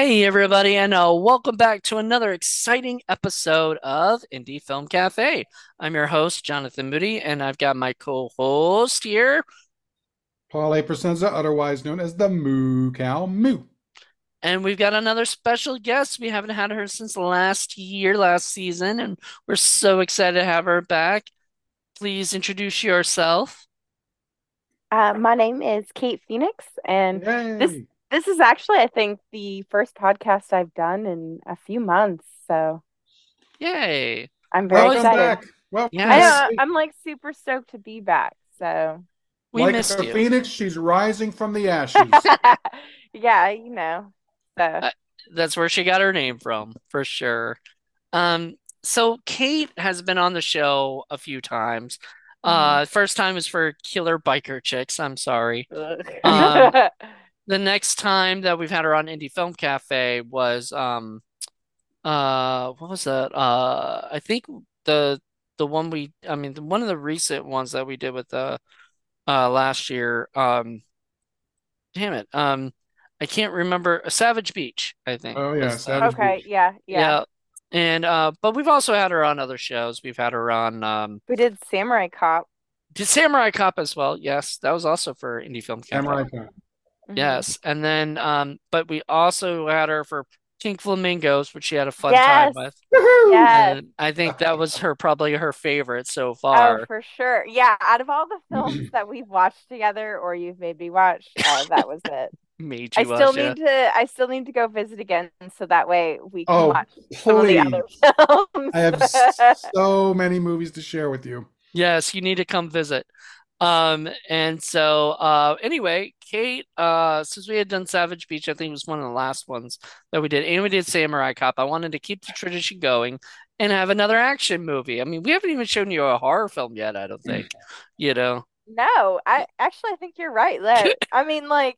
Hey, everybody, and uh, welcome back to another exciting episode of Indie Film Cafe. I'm your host, Jonathan Moody, and I've got my co host here. Paul A. Presenza, otherwise known as the Moo Cow Moo. And we've got another special guest. We haven't had her since last year, last season, and we're so excited to have her back. Please introduce yourself. Uh, my name is Cayt Feinics, and Yay! this is actually, I think, the first podcast I've done in a few months. So Yay. I'm very Welcome excited. back. Well, Yeah. I i'm like super stoked to be back. So We like missed a you. phoenix, she's rising from the ashes. yeah, you know. So Uh, That's where she got her name from, for sure. Um, so Cayt has been on the show a few times. Uh, first time was for Killer Biker Chicks. I'm sorry. Um, The next time that we've had her on Indie Film Cafe was um uh what was that? Uh I think the the one we I mean the, one of the recent ones that we did with the uh last year um damn it um I can't remember Savage Beach I think Oh, yeah, uh, Savage okay, Beach. yeah, yeah. yeah and uh but we've also had her on other shows we've had her on um We did Samurai Cop. did Samurai Cop as well yes that was also for Indie Film Cafe Samurai Cop. Mhm. Yes, and then um, but we also had her for Pink Flamingos, which she had a fun time with. Yes. And I think that was her probably her favorite so Oh, far. for sure. Yeah, out of all the films that we've watched together or you've made me watch, uh, that was it. Made I you still yeah. need to I still need to go visit again so that way we can Oh, watch some of the please. other films. I have so many movies to share with you. Yes, you need to come visit. Um, and so uh anyway, Cayt, uh, since we had done Savage Beach, I think it was one of the last ones that we did, and we did Samurai Cop. I wanted to keep the tradition going and have another action movie. I mean, we haven't even shown you a horror film yet, I don't think. You know. No, I actually I think you're right there. I mean, like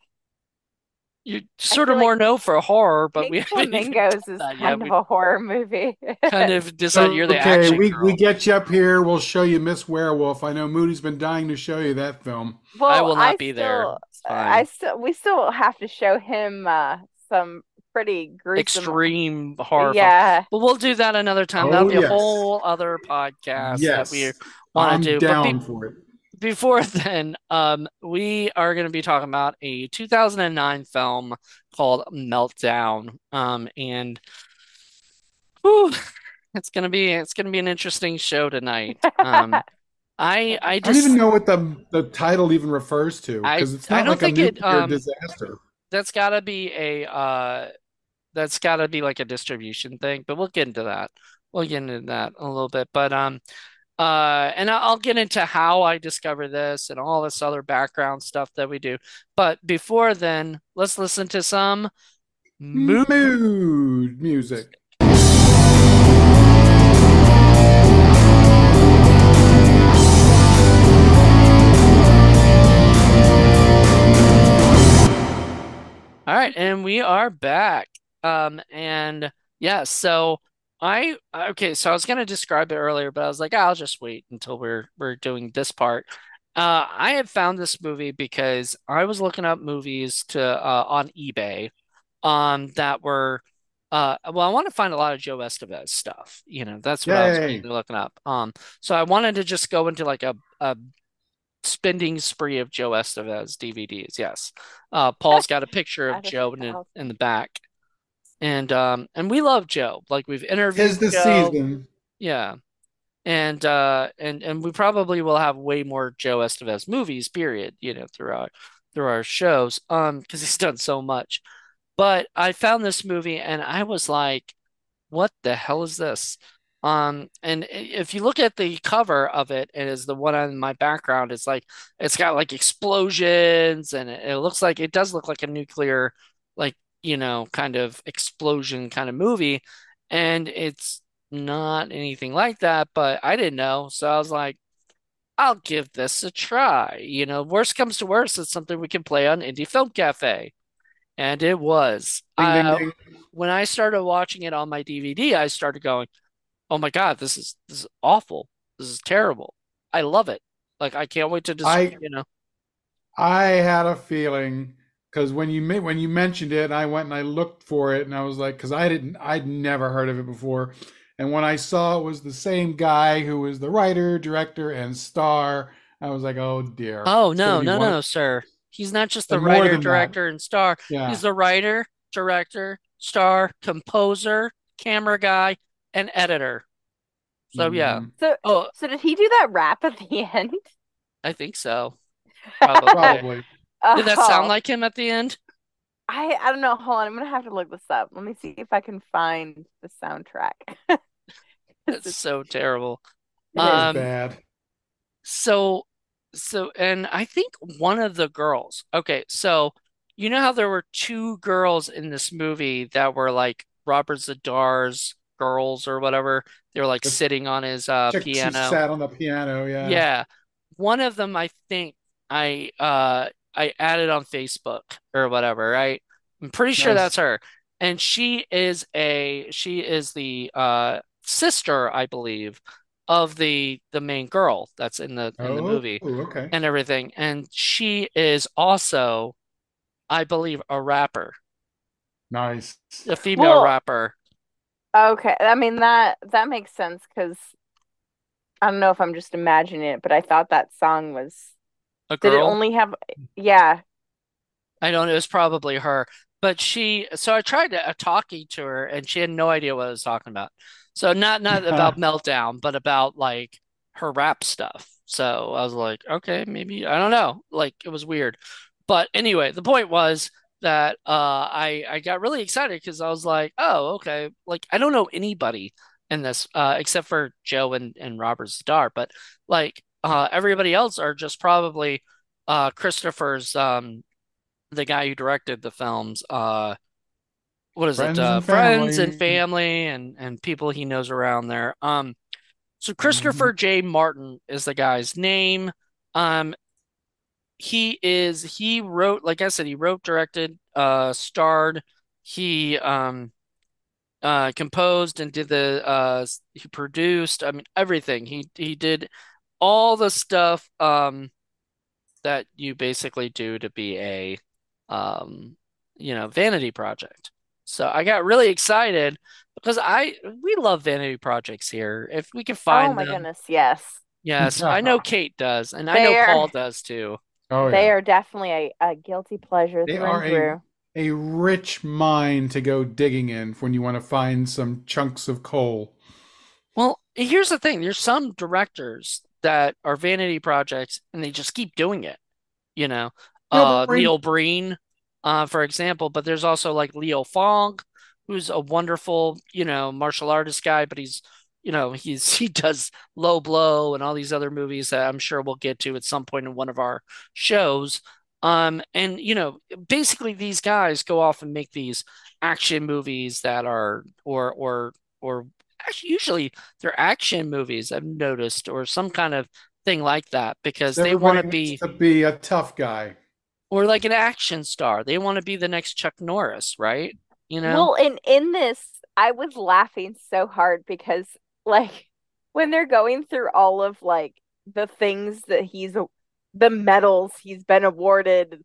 You sort of feel like more know for horror, but we Pink haven't even Flamingos done is that yet. kind We of a horror movie. kind of decide you're the Okay, action we, girl. we get you up here. We'll show you Miss Werewolf. I know Moody's been dying to show you that film. I Well, will not I be there. still It's I still we still have to show him uh some pretty gruesome Extreme horror film. Yeah. But we'll do that another time. That'll Oh, be a whole other podcast that we want to do. But be- down for it. Before then, um, we are going to be talking about a 2009 film called Meltdown. Um, and whew, it's gonna be it's gonna be an interesting show tonight. Um, I I I don't even know what the the title even refers to because it's I not don't like a think it, nuclear um, disaster. that's gotta be a uh that's gotta be like a distribution thing, but we'll get into that. We'll get into that a little bit. But um uh and I'll get into how I discovered this and all this other background stuff that we do. But before then, let's listen to some moo Mood music. All right, and we are back. Um, and yeah, so I okay, so I was gonna describe it earlier, but I was like, I'll just wait until we're we're doing this part. Uh, I had found this movie because I was looking up movies to uh on eBay, um, that were uh well, I want to find a lot of Joe Estevez stuff. You know, that's what I was Yay. mainly looking up. Um, so I wanted to just go into like a a spending spree of Joe Estevez DVDs. Yes. Uh, Paul's got a picture of Joe in in the back. And um and we love Joe. Like we've interviewed Tis the Joe. season. Yeah. And uh and and we probably will have way more Joe Estevez movies, period, you know, through our through our shows. Um, because he's done so much. But I found this movie and I was like, what the hell is this? Um, and if you look at the cover of it, it is the one on my background. It's like it's got like explosions, and it, it looks like it does look like a nuclear, like you know, kind of explosion kind of movie. And it's not anything like that, but I didn't know, so I was like, I'll give this a try. You know, worst comes to worst, it's something we can play on Indie Film Cafe. And it was. Ding, ding, Uh, ding. when I started watching it on my DVD, I started going, "Oh my God, this is this is awful. This is terrible. I love it. Like I can't wait to just, I- you know, I had a feeling because when you when you mentioned it, I went and I looked for it, and I was like, because I didn't, I'd never heard of it before, and when I saw it was the same guy who was the writer, director, and star, I was like, oh dear, Oh no, no, one, no, sir. He's not just the and writer, than that, director, and star. yeah. He's the writer, director, star, composer, camera guy, and editor. So yeah. Mhm. So, Oh, so did he do that rap at the end? I think so. Probably. Probably. Did that sound Oh, like him at the end? I I don't know. Hold on, I'm gonna have to look this up. Let me see if I can find the soundtrack. That's it's- so terrible. It Um, bad. so so and I think one of the girls. Okay, so you know how there were two girls in this movie that were like Robert Z'Dar's girls or whatever. They were like The sitting on his uh chicks who piano. sat on the piano, yeah. Yeah. One of them I think I uh I added on Facebook or whatever, right? I'm pretty sure Nice. that's her. And she is a she is the uh sister, I believe, of the the main girl that's in the in the Oh, movie okay. and everything. And she is also, I believe, a rapper, Nice. a female Well, rapper. okay. I mean that that makes sense because I don't know if I'm just imagining it, but I thought that song was. A Did it only have? Yeah. I don't know, it was probably her. But she, so I tried to, uh, talking to her and she had no idea what I was talking about. So not not about Meltdown, but about like her rap stuff. So I was like, okay, maybe I don't know. Like it was weird. But anyway, the point was that uh I I got really excited because I was like, oh, okay. Like I don't know anybody in this uh except for Joe and, and Robert Z'Dar, but like uh everybody else are just probably uh Christopher's um the guy who directed the films, uh, what is it? Friends Uh, and friends and family. and and people he knows around there. Um, so. Christopher J. Martin is the guy's name. Um, he is he wrote, like I said, he wrote, directed, uh, starred. He um uh composed and did the uh he produced. I mean everything. He he did all the stuff um that you basically do to be a um you know vanity project. So I got really excited because I we love vanity projects here. If we can find, Oh my them. goodness, yes. Yes, I know Cayt does, and I know are Paul does too. Oh they yeah. are definitely a, a guilty pleasure They through are and a a rich mine to go digging in when you want to find some chunks of coal. Well, here's the thing. There's some directors that are vanity projects and they just keep doing it. You know, uh, Breen. Neil Breen, uh, for example, but there's also like Leo Fong, who's a wonderful, you know, martial artist guy, but he's, you know, he's he does Low Blow and all these other movies that I'm sure we'll get to at some point in one of our shows. Um, and you know, basically these guys go off and make these action movies that are or or or actually usually they're action movies I've noticed or some kind of thing like that because they want to be to be a tough guy. or like an action star. They want to be the next Chuck Norris, right? You know? Well, in in this, I was laughing so hard because like when they're going through all of like the things that he's the medals he's been awarded,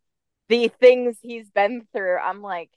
the things he's been through, I'm like,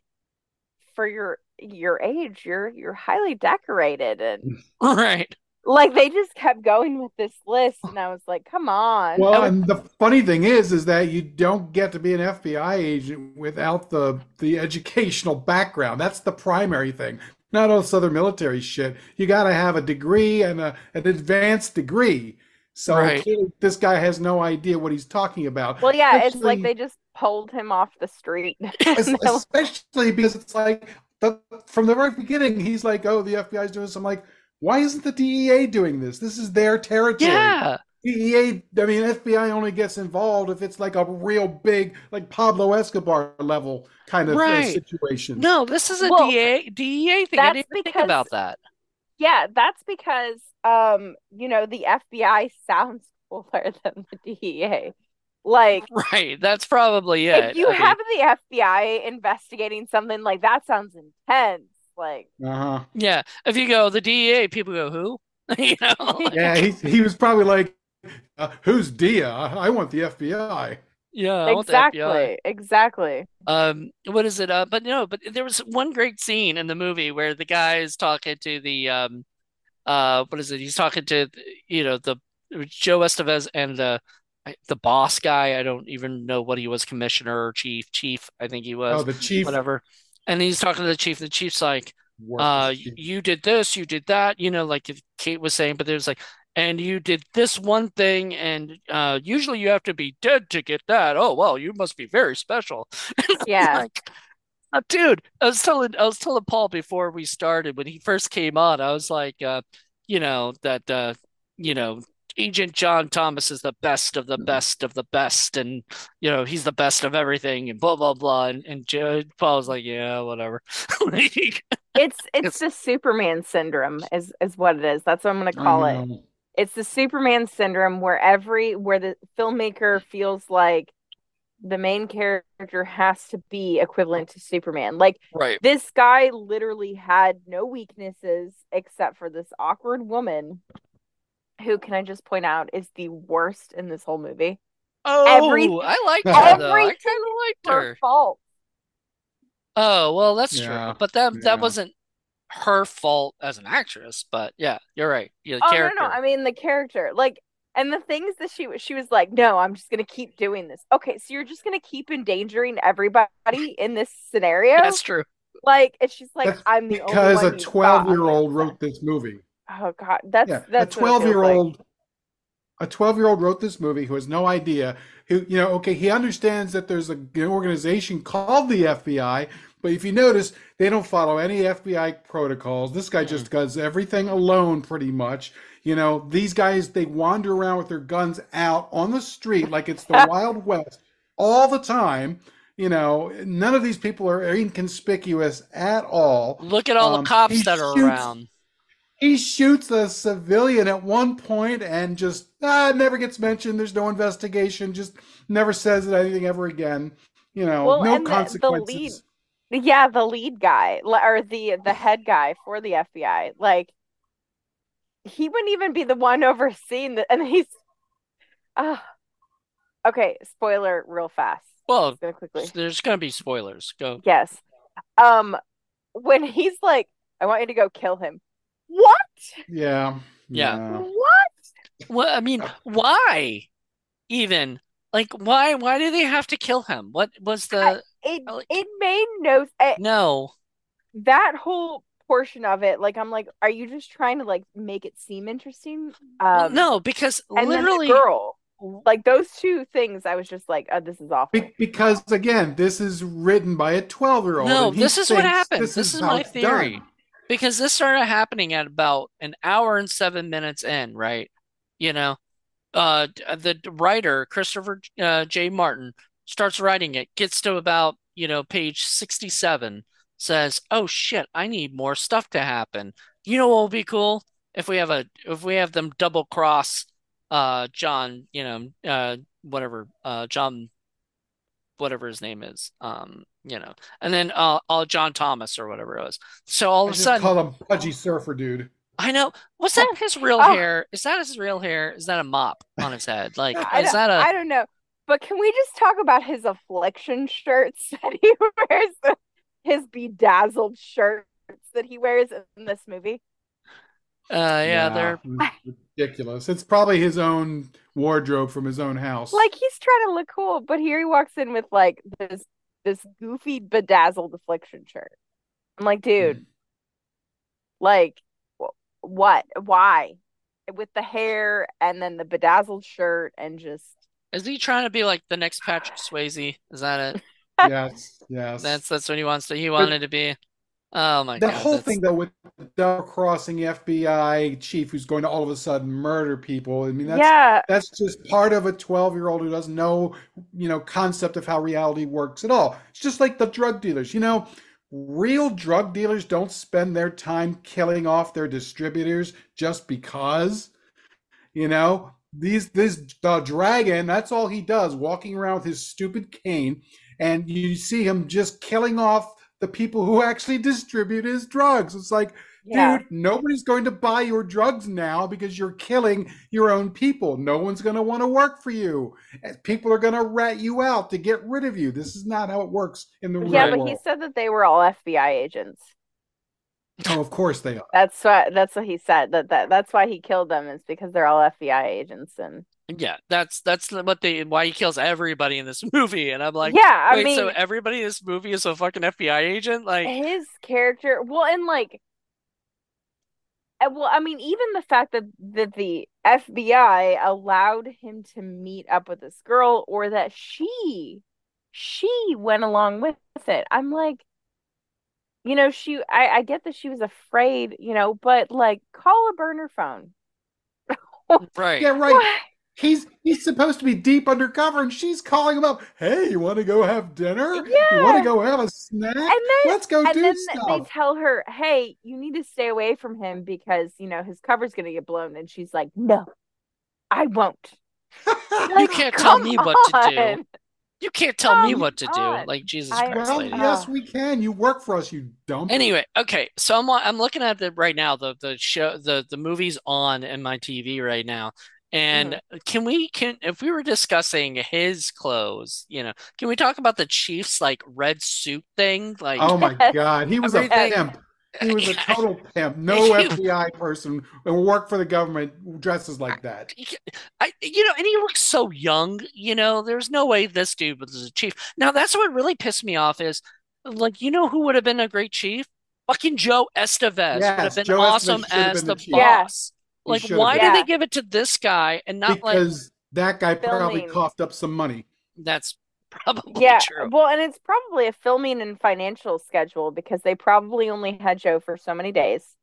for your your age, you're you're highly decorated and Right. like they just kept going with this list and I was like, come on. Well, Oh. and the funny thing is, is that you don't get to be an FBI agent without the the educational background. That's the primary thing. Not all this other military shit. You got to have a degree and a, an advanced degree. So Right. this guy has no idea what he's talking about. Well, yeah, it's like they just pulled him off the street. Es- And they're like, especially because it's like the, from the very beginning, he's like, "Oh, the FBI is doing this." I'm like, "Why isn't the DEA doing this? This is their territory." Yeah. DEA, I mean, FBI only gets involved if it's like a real big, like Pablo Escobar level kind of uh, Right. situation. No, this is a Well, DA DEA thing. I that's didn't even think about that. Yeah, that's because um, you know, the FBI sounds cooler than the DEA. Like, Right. That's probably it. if you I mean, have the FBI investigating something like that sounds intense. Like, Uh-huh. yeah. If you go the DEA, people go, who? You know? like- Yeah, he he was probably like, uh, "Who's Dia? I, I want the FBI." Yeah, I want the FBI. Exactly. Exactly. Um, what is it? Uh, but no, but there was one great scene in the movie where the guy is talking to the um, uh, what is it? He's talking to you know the Joe Estevez and the the boss guy. I don't even know what he was, commissioner or chief. Chief, I think he was. Oh, was, the chief whatever. And he's talking to the chief. The chief's like, uh, you did this, you did that, you know, like Cayt was saying, but there's like, and you did this one thing, and uh, usually you have to be dead to get that. Oh, well, you must be very special. Yeah. Like, uh, dude, I was telling I was telling Paul before we started when he first came on, I was like, uh, you know, that uh, you know, Agent John Thomas is the best of the mm. best of the best, and you know, he's the best of everything, and blah blah blah. And, and Joe, Paul was like, yeah, whatever. Like, It's it's it's the Superman syndrome is is what it is. That's what I'm gonna I call it. It's the Superman syndrome where every where the filmmaker feels like the main character has to be equivalent to Superman. Like right. this guy literally had no weaknesses except for this awkward woman who can I just point out is the worst in this whole movie. Every Oh, I liked her though. I everything kind of liked her her. fault. Oh, well, that's true. But that that wasn't her fault as an actress. But yeah, you're right. Yeah, the Oh no, no. I mean the character. Like and the things that she was she was like, "No, I'm just going to keep doing this." Okay, so you're just going to keep endangering everybody in this scenario? That's true. Like and she's like, That's "I'm the only because one a 12 year old wrote this movie. Oh god, that's Yeah, a that's what it 12 feels year like. old a 12 year old wrote this movie who has no idea who you know okay he understands that there's a, an organization called the fbi but if you notice they don't follow any fbi protocols this guy Mm. just does everything alone pretty much you know these guys they wander around with their guns out on the street like it's the wild west all the time you know none of these people are inconspicuous at all Look at all the um, cops that are shoots around. He shoots a civilian at one point and just ah, it never gets mentioned. There's no investigation. Just never says anything ever again. You know, Well, no and the the lead consequences. yeah, the lead guy or the the head guy for the FBI, like he wouldn't even be the one overseeing the and he's ah okay, spoiler real fast. Well, gonna quickly. there's gonna be spoilers. Go. Yes. Um when he's like, I want you to go kill him. What? Yeah, Yeah. yeah. What? Well, I mean, why even? Like, why? Why do they have to kill him? What was the? It like- it made no eh, No. that whole portion of it, like I'm like, are you just trying to like make it seem interesting? Well, Um no, because and then the literally, girl. Like those two things, I was just like, oh, this is awful. Be- because again, this is written by a 12 year old. No, this is what happened. This, This is how my it's theory. done. Because this started happening at about an hour and seven minutes in, right? You know, uh, the writer Christopher uh, J. Martin starts writing it, gets to about you know page sixty-seven, says, "Oh shit, I need more stuff to happen." You know what will be cool if we have a if we have them double cross, uh, John, you know, uh, whatever, uh, John, whatever his name is, um, you know, and then uh, uh, John Thomas or whatever it was. So all I of a sudden. call him Pudgy Surfer Dude. I know. Was that his real Oh. hair? Is that his real hair? Is that a mop on his head? Like, is that a I don't know. But can we just talk about his affliction shirts that he wears? His bedazzled shirts that he wears in this movie. uh yeah, they're ridiculous. It's probably his own wardrobe from his own house. Like he's trying to look cool, but here he walks in with like this this goofy bedazzled affliction shirt. I'm like, dude, mm. like wh- what? Why? With the hair and then the bedazzled shirt and just is he trying to be like the next Patrick Swayze? Is that it? yes, yes. That's that's what he wants to he wanted to be. Oh my the God, whole that's thing though with the double crossing FBI chief who's going to all of a sudden murder people. I mean that's yeah, that's just part of a 12 year old who doesn't know you know concept of how reality works at all. It's just like the drug dealers. You know, real drug dealers don't spend their time killing off their distributors just because. You know, these this the dragon, that's all he does, walking around with his stupid cane, and you see him just killing off the people who actually distribute his drugs. It's like, Yeah. dude, nobody's going to buy your drugs now because you're killing your own people. No one's going to want to work for you. People are going to rat you out to get rid of you. This is not how it works in the real world. Yeah, but he said that they were all FBI agents. oh, of course they are. That's what that's what he said. That, that that's why he killed them is because they're all FBI agents and Yeah, that's that's what they why he kills everybody in this movie, and I'm like, yeah, I wait, mean so everybody in this movie is a fucking FBI agent? Like, his character well and like uh, well I mean even the fact that that the FBI allowed him to meet up with this girl or that she she went along with it. I'm like you know she I I get that she was afraid, you know, but like call a burner phone. right? Yeah, right. What? He's he's supposed to be deep undercover, and she's calling him up. Hey, you want to go have dinner? Yeah. You want to go have a snack? And then Let's go do this. and do then stuff. they tell her, "Hey, you need to stay away from him because you know his cover's gonna get blown." And she's like, "No, I won't." You can't tell come me what to do. You can't tell me what to do. Like Jesus I- Christ, well, lady. yes, Oh. we can. You work for us, you dump. Anyway, okay, so I'm I'm looking at it right now. The the show the the movie's on in my TV right now. And Mm-hmm. can we can if we were discussing his clothes, you know, can we talk about the Chiefs like red suit thing? Like Oh my God, he was a Everything- pimp. He was a total pimp. No FBI person who worked for the government dresses like that. I, you know, and he looks so young, you know, there's no way this dude was a chief. Now, that's what really pissed me off is like, you know who would have been a great chief? Fucking Joe Estevez would have been Joe awesome have as been the the chief. Yeah. boss. He Like, should have why been. did they give it to this guy and not like Because that guy probably Filming. coughed up some money. that's probably Yeah, true. well, and it's probably a filming and financial schedule because they probably only had Joe for so many days.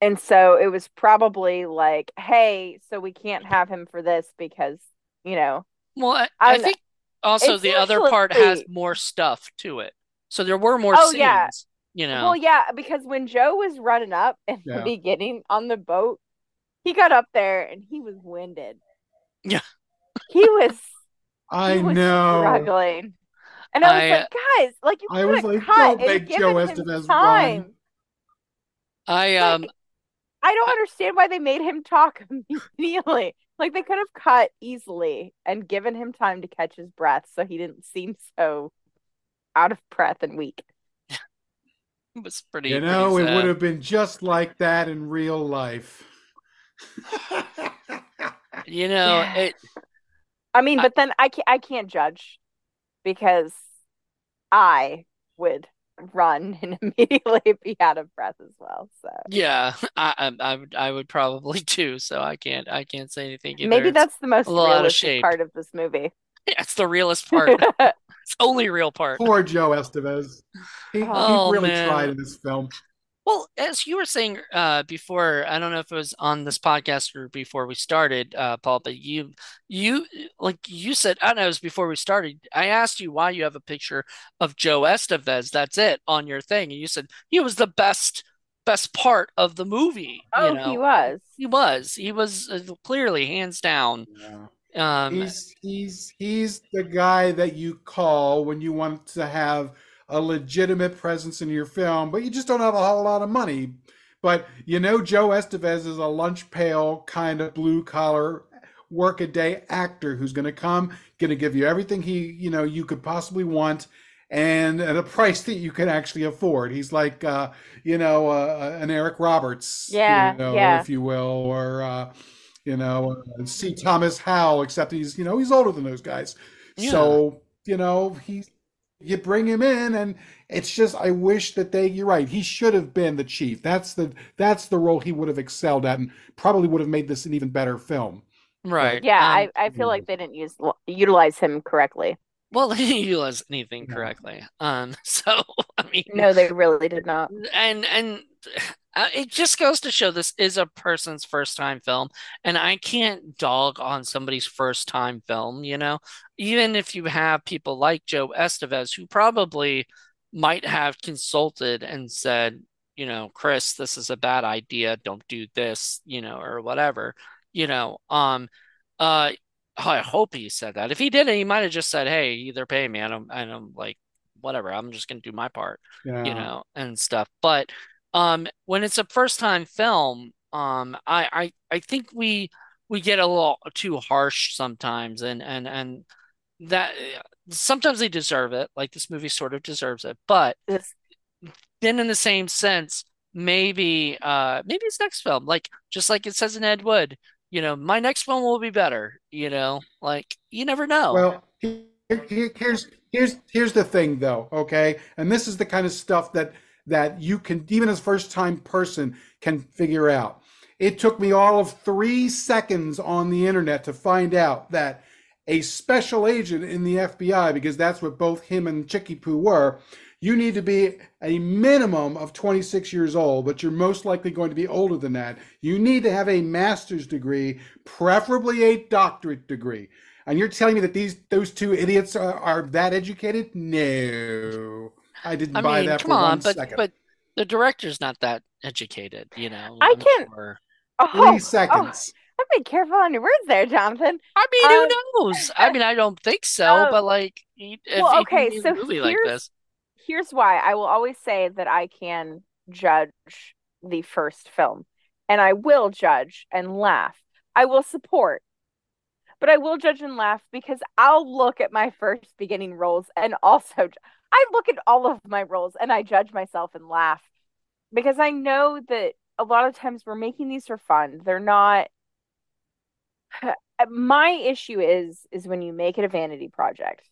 And so it was probably like, hey, so we can't have him for this because, you know, Well, I, I I'm- think also it's the other part has actually- more stuff to it. So there were more Oh, scenes, yeah. You know. well, yeah, because when Joe was running up in the beginning on the boat, he got up there and he was winded. Yeah. He was I he was know. struggling. And I was like, guys, like you I was like, cut don't make Joe Estevez time. run. I Like, um I don't understand why they made him talk immediately. Like they could have cut easily and given him time to catch his breath so he didn't seem so out of breath and weak. It was pretty You know, pretty it would have been just like that in real life. You know, Yeah. it I mean, but then I can't I can't judge because I would run and immediately be out of breath as well. So Yeah, I, I, I would, I would probably too. So I can't, I can't say anything either. maybe that's the most a little out of realistic part of this movie. it's the realest part. It's only real part. Poor Joe Estevez. He, he Oh, really man. tried in this film. Well, as you were saying uh, before, I don't know if it was on this podcast or before we started, uh, Paul, but you, you, like you said, I don't know, it was before we started. I asked you why you have a picture of Joe Estevez. That's it on your thing, and you said he was the best, best part of the movie. Oh, you know, he was. He was. He was uh, clearly hands down. Um, He's he's he's the guy that you call when you want to have a legitimate presence in your film, but you just don't have a whole lot of money. But you know, Joe Estevez is a lunch pail kind of blue collar work a day actor who's going to come, going to give you everything he you know you could possibly want, and at a price that you can actually afford. He's like uh, you know uh, an Eric Roberts, Yeah, you know, yeah. if you will, or. Uh, you know, uh, C. Thomas Howell, except he's, you know, he's older than those guys. Yeah. So, you know, he, you bring him in and it's just, I wish that they, you're right. He should have been the chief. That's the, that's the role he would have excelled at and probably would have made this an even better film. right. Yeah, Um, I, I feel like they didn't use utilize him correctly. well, they didn't utilize anything No. correctly. Um, so I mean, No, they really did not. and and uh, it just goes to show this is a person's first time film and i can't dog on somebody's first time film you know? Even if you have people like joe estevez who probably might have consulted and said you know chris this is a bad idea don't do this you know or whatever you know um uh i hope he said that. If he didn't he might have just said hey either pay me i don't and i don't like whatever, I'm just gonna do my part, you know, and stuff. But um, when it's a first time film, um, I I I think we we get a little too harsh sometimes, and and and that sometimes they deserve it, like this movie sort of deserves it, but This, then in the same sense, maybe uh maybe his next film, like just like it says in Ed Wood, you know, my next film will be better, you know, like you never know. Well, here, here, here's here's here's the thing though, okay? And this is the kind of stuff that that you can even as first time person can figure out. It took me all of three seconds on the internet to find out that a special agent in the FBI, because that's what both him and Chicky Poo were, you need to be a minimum of 26 years old, but you're most likely going to be older than that. You need to have a master's degree, preferably a doctorate degree. And you're telling me that these those two idiots are, are that educated? No, I didn't I buy mean, that come for on, one but second. but the director's not that educated, you know, I I'm can. sure. Three Oh, oh, seconds. I've been careful on your words there, Jonathan. I mean, who Um, knows? I mean, I don't think so, um, but like, if well, okay, made a so movie like here's this, here's why I will always say that I can judge the first film, and I will judge and laugh. I will support, but I will judge and laugh because I'll look at my first beginning roles and also I look at all of my roles and I judge myself and laugh because I know that a lot of times we're making these for fun. They're not my issue is is when you make it a vanity project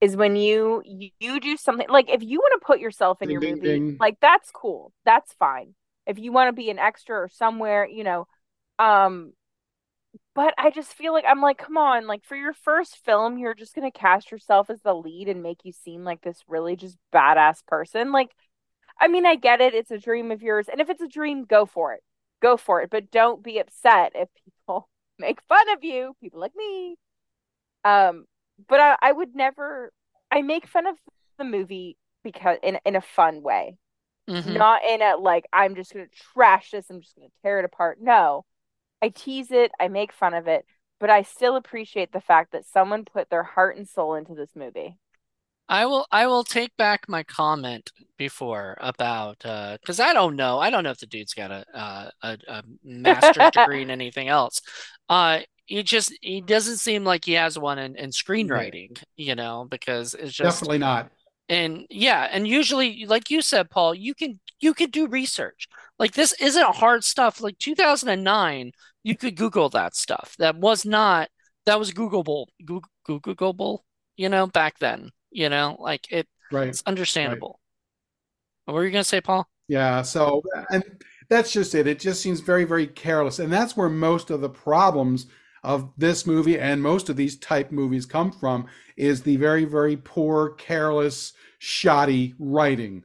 is when you you, you do something like if you want to put yourself in Ding your ding movie ding. like that's cool that's fine if you want to be an extra or somewhere you know um but i just feel like i'm like come on like for your first film you're just to cast yourself as the lead and make you seem like this really just badass person like i mean i get it it's a dream of yours and if it's a dream go for it go for it but don't be upset if people make fun of you people like me um, but I, I would never. I make fun of the movie because in in a fun way, hmm not in a like I'm just gonna trash this. I'm just gonna tear it apart. No, I tease it. I make fun of it, but I still appreciate the fact that someone put their heart and soul into this movie. I will I will take back my comment before about uh because I don't know I don't know if the dude's got a uh, a, a master's degree in anything else. Uh, he just he doesn't seem like he has one in, in screenwriting, you know, because it's just definitely not. And yeah, and usually, like you said, Paul, you can you can do research. Like this isn't hard stuff. Like 2009, you could Google that stuff. That was not that was Googleable, Googleable, you know, back then. You know, like it, Right, it's right. understandable. What were you gonna say, Paul? Yeah, so and that's just it. It just seems very, very careless. And that's where most of the problems of this movie and most of these type movies come from is the very, very poor, careless, shoddy writing.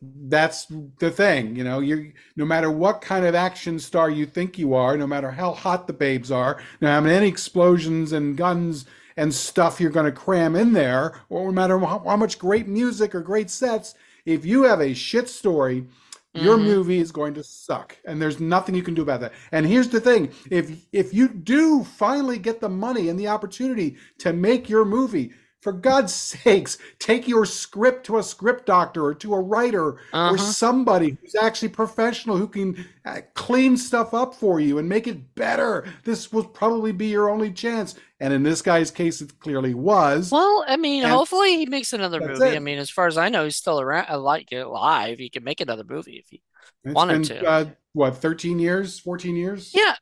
That's the thing, you know, you no matter what kind of action star you think you are, no matter how hot the babes are, no matter how many explosions and guns and stuff you're going to cram in there, or no matter how, how much great music or great sets, if you have a shit story your hmm movie is going to suck and there's nothing you can do about that. And here's the thing if if you do finally get the money and the opportunity to make your movie for god's sakes take your script to a script doctor or to a writer or Uh-huh. somebody who's actually professional who can uh, clean stuff up for you and make it better this will probably be your only chance and in this guy's case it clearly was Well, I mean, and hopefully he makes another movie. I mean, as far as I know, he's still around, alive, alive. He can make another movie if he it's wanted been to. uh, what 13 years 14 years Yeah,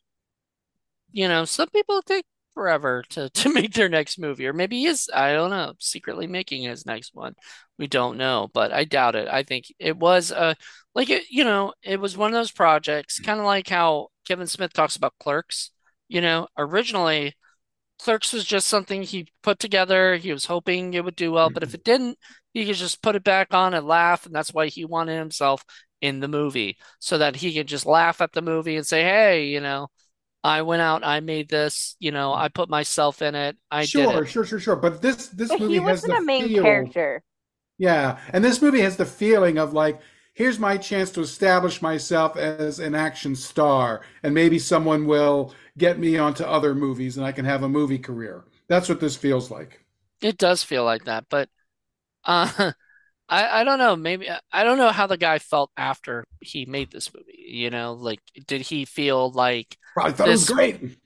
you know, some people take forever to to make their next movie, or maybe he is, I don't know, secretly making his next one. We don't know, but I doubt it. I think it was uh like it, you know, it was one of those projects, kind of like how Kevin Smith talks about Clerks. You know, originally Clerks was just something he put together. He was hoping it would do well, but if it didn't, he could just put it back on and laugh, and that's why he wanted himself in the movie, so that he could just laugh at the movie and say, "Hey, you know." I went out, I made this, you know, I put myself in it, I did it. Sure, sure, sure, sure. But this this But movie has wasn't the a main feel, character. yeah, and this movie has the feeling of like, here's my chance to establish myself as an action star, and maybe someone will get me onto other movies, and I can have a movie career. That's what this feels like. It does feel like that, but uh I, I don't know. Maybe I don't know how the guy felt after he made this movie. You know, like did he feel like Probably thought it was great.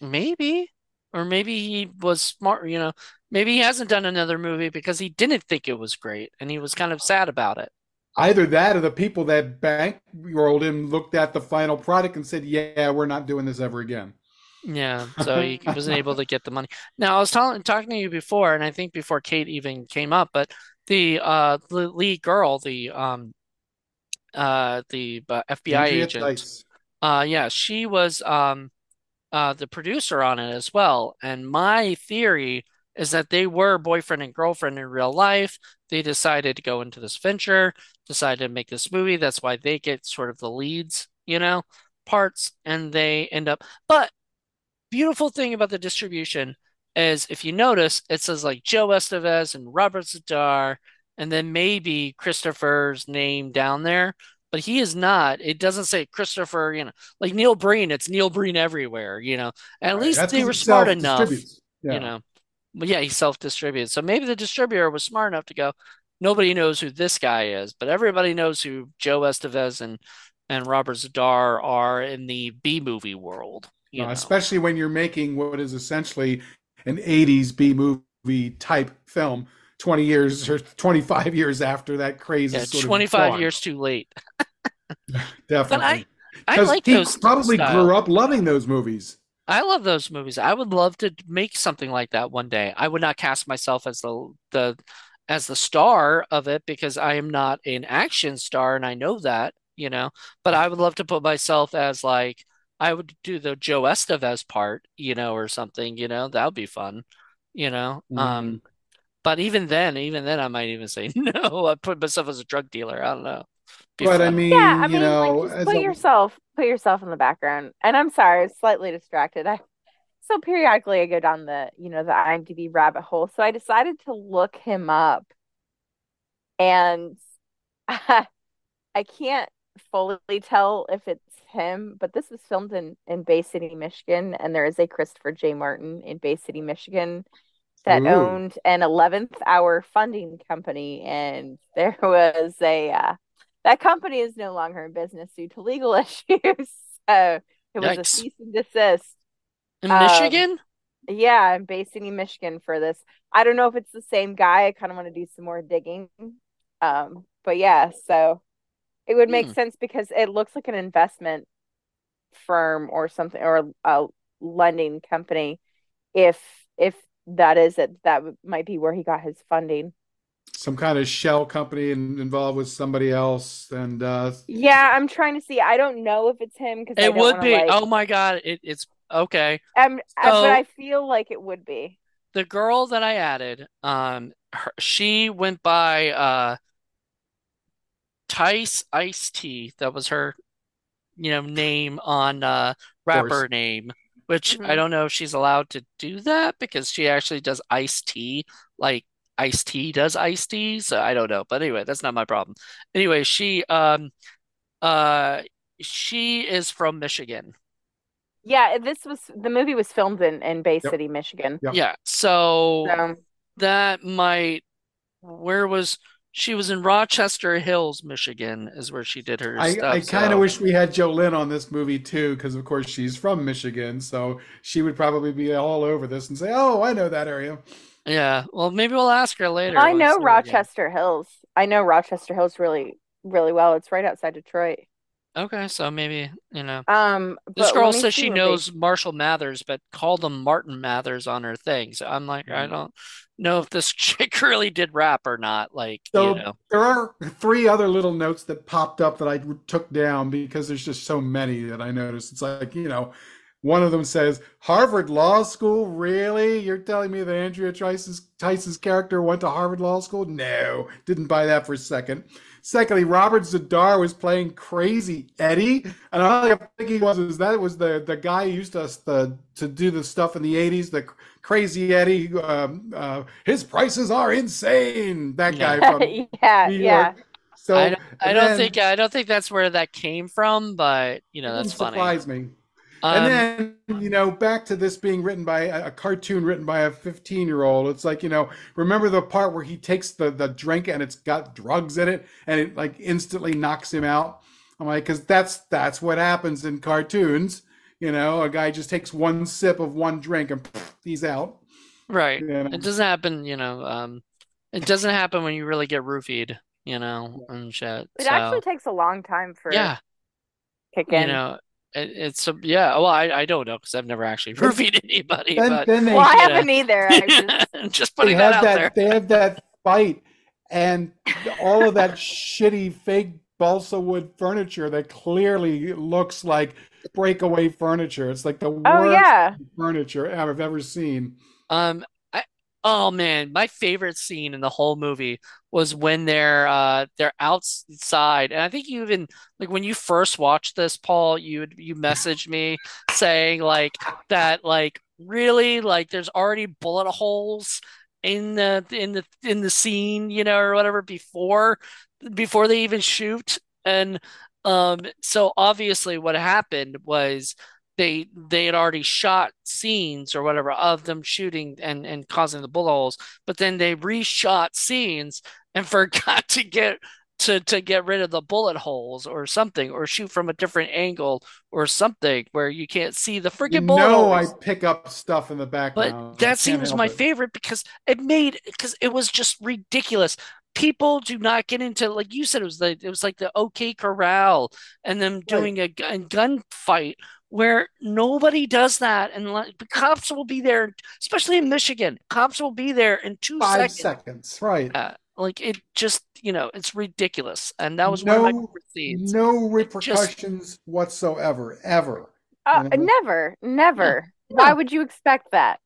maybe, or maybe he was smart. You know, maybe he hasn't done another movie because he didn't think it was great and he was kind of sad about it. Either that or the people that bankrolled him looked at the final product and said, "Yeah, we're not doing this ever again." Yeah, so he wasn't able to get the money. Now, I was talking talking to you before, and I think before Cayt even came up, but the uh the lead girl, the um uh the uh, FBI Andrea agent, Tice. Uh yeah, she was um uh the producer on it as well. And my theory is that they were boyfriend and girlfriend in real life. They decided to go into this venture, decided to make this movie. That's why they get sort of the leads, you know, parts, and they end up. But beautiful thing about the distribution is if you notice, it says like Joe Estevez and Robert Z'Dar, and then maybe Christopher's name down there, but he is not. It doesn't say Christopher, you know, like Neil Breen, it's Neil Breen everywhere, you know. At Right. least That's they were smart enough, self-distributes. you know. But yeah, he self-distributed. So maybe the distributor was smart enough to go, nobody knows who this guy is, but everybody knows who Joe Estevez and and Robert Z'Dar are in the B movie world, you No, know. especially when you're making what is essentially an 80s B movie type film 20 years or 25 years after that crazy Yeah, is sort of 25 years too late. definitely But I. I like he those probably grew up loving those movies. I love those movies. I would love to make something like that one day. I would not cast myself as the the as the star of it because I am not an action star and I know that, you know. But I would love to put myself as like I would do the Joe Estevez part, you know, or something, you know. That would be fun, you know. Mhm. Um, but even then, even then I might even say no. I put myself as a drug dealer. I don't know. Be But I mean, Yeah, I mean, you mean, like know, just put a yourself put yourself in the background. And I'm sorry, I was slightly distracted. I so periodically I go down the, you know, the IMDb rabbit hole. So I decided to look him up and I, can't fully tell if it's him, but this was filmed in in Bay City, Michigan, and there is a Christopher J. Martin in Bay City, Michigan that ooh, owned an 11th hour funding company and there was a uh, that company is no longer in business due to legal issues so it was a cease and desist In um Michigan? yeah i'm based in michigan for this i don't know if it's the same guy i kind of want to do some more digging um but yeah so it would make Hmm. sense because it looks like an investment firm or something or a lending company if if that is it that might be where he got his funding some kind of shell company and involved with somebody else. And uh, yeah i'm trying to see i don't know if it's him because It would be. like Oh my God. It, it's okay. um uh, but i feel like it would be the girl that I added, um, her, she went by uh Tice Ice Tea. That was her, you know, name on uh rapper name, which I hmm don't know if she's allowed to do that because she actually does iced tea, like Ice Tea does iced tea. So I don't know. But anyway, that's not my problem. Anyway, she um uh she is from Michigan. yeah this was the movie was filmed in in bay yep, city michigan yep. Yeah. So so that might where was she was in Rochester Hills, Michigan is where she did her I, I kind of So wish we had Jolene on this movie too, because of course she's from Michigan, so she would probably be all over this and say, "Oh, I know that area." yeah, well maybe we'll ask her later i know see her again. rochester hills i know rochester hills really really well it's right outside detroit Okay, so maybe, you know. um This girl says she what they knows Marshall Mathers, but called him Martin Mathers on her thing. So I'm like, I don't know if this chick really did rap or not. Like, you So know. there are three other little notes that popped up that I took down because there's just so many that I noticed. It's like, you know, one of them says, Harvard Law School? Really? You're telling me that Andrea Tice's, Tice's character went to Harvard Law School? No, didn't buy that for a second. Secondly, Robert Z'Dar was playing Crazy Eddie, and all I'm thinking was is that was the the guy who used to the to do the stuff in the '80s, the Crazy Eddie. Um, uh, his prices are insane. That Yeah. guy from yeah New yeah York. I So don't I don't think I don't think that's where that came from, but you know, that's wouldn't funny. surprise me. And Um, then, you know, back to this being written by a, a cartoon written by a 15 year old. It's like, you know, remember the part where he takes the, the drink and it's got drugs in it and it like instantly knocks him out? I'm like, because that's that's what happens in cartoons. You know, a guy just takes one sip of one drink and pff, he's out. right. You It doesn't happen, you know, um, it doesn't happen when you really get roofied, you know, and shit. It actually takes a long time for yeah, kick in. you in. know, it, it's a, yeah, well, I, I don't know because I've never actually Then, roofied anybody, then, but then they Well, I you haven't either. I just just they putting that have out there. they have that fight and all of that shitty fake balsa wood furniture that clearly looks like breakaway furniture. It's like the Oh worst yeah. furniture I've ever seen. Um, I oh man, my favorite scene in the whole movie was when they're uh they're outside, and I think you even like when you first watched this, Paul, you you messaged me saying like that like really like there's already bullet holes in the in the in the scene, you know, or whatever before before they even shoot, and um so obviously what happened was they they had already shot scenes or whatever of them shooting and and causing the bullet holes, but then they reshot scenes and forgot to get to to get rid of the bullet holes or something or shoot from a different angle or something where you can't see the freaking bullet I holes. pick up stuff in the background. I that scene was my it. favorite because it made because it was just ridiculous. People do not get into like you said it was the it was like the OK Corral and them Right. doing a gun gunfight where nobody does that and like, the cops will be there, especially in Michigan. Cops will be there in two Five seconds. seconds. Right. Uh, like it just you know it's ridiculous and that was one of my No scenes. no It just repercussions whatsoever. Ever. Uh, You know? never, no never. Why would you expect that?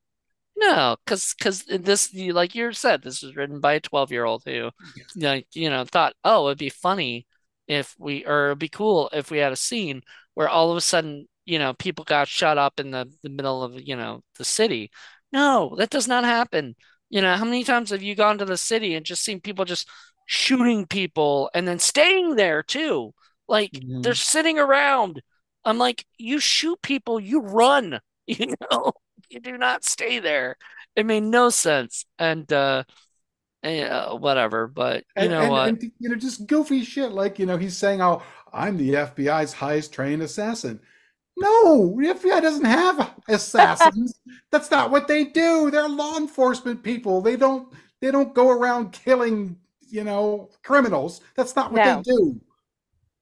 No, because because this you- like you said, this was written by a 12 year old who like you know thought, oh, it'd be funny if we or it'd be cool if we had a scene where all of a sudden you know people got shut up in the, the middle of you know the city. No, that does not happen. You know, how many times have you gone to the city and just seen people just shooting people and then staying there too? Like they're Mhm. sitting around. I'm like, you shoot people, you run, you know? You do not stay there. It made no sense. And uh yeah, whatever, but you And know and what? and you know just goofy shit like you know he's saying oh I'm the FBI's highest trained assassin. No, the FBI doesn't have assassins. That's not what they do. They're law enforcement people. They don't they don't go around killing, you know, criminals. That's not what they do.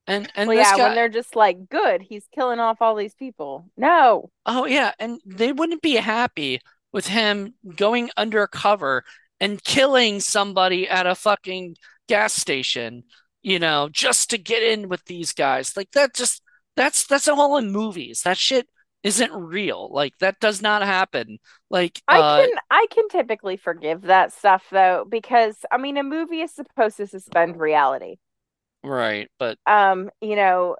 And and Well, this yeah, when they're just like, good, he's killing off all these people. No. Oh yeah, and they wouldn't be happy with him going undercover and killing somebody at a fucking gas station, you know, just to get in with these guys. Like that just that's that's all in movies. That shit isn't real. Like that does not happen. Like I uh can I can typically forgive that stuff though, because I mean a movie is supposed to suspend reality. right, but Um, you know,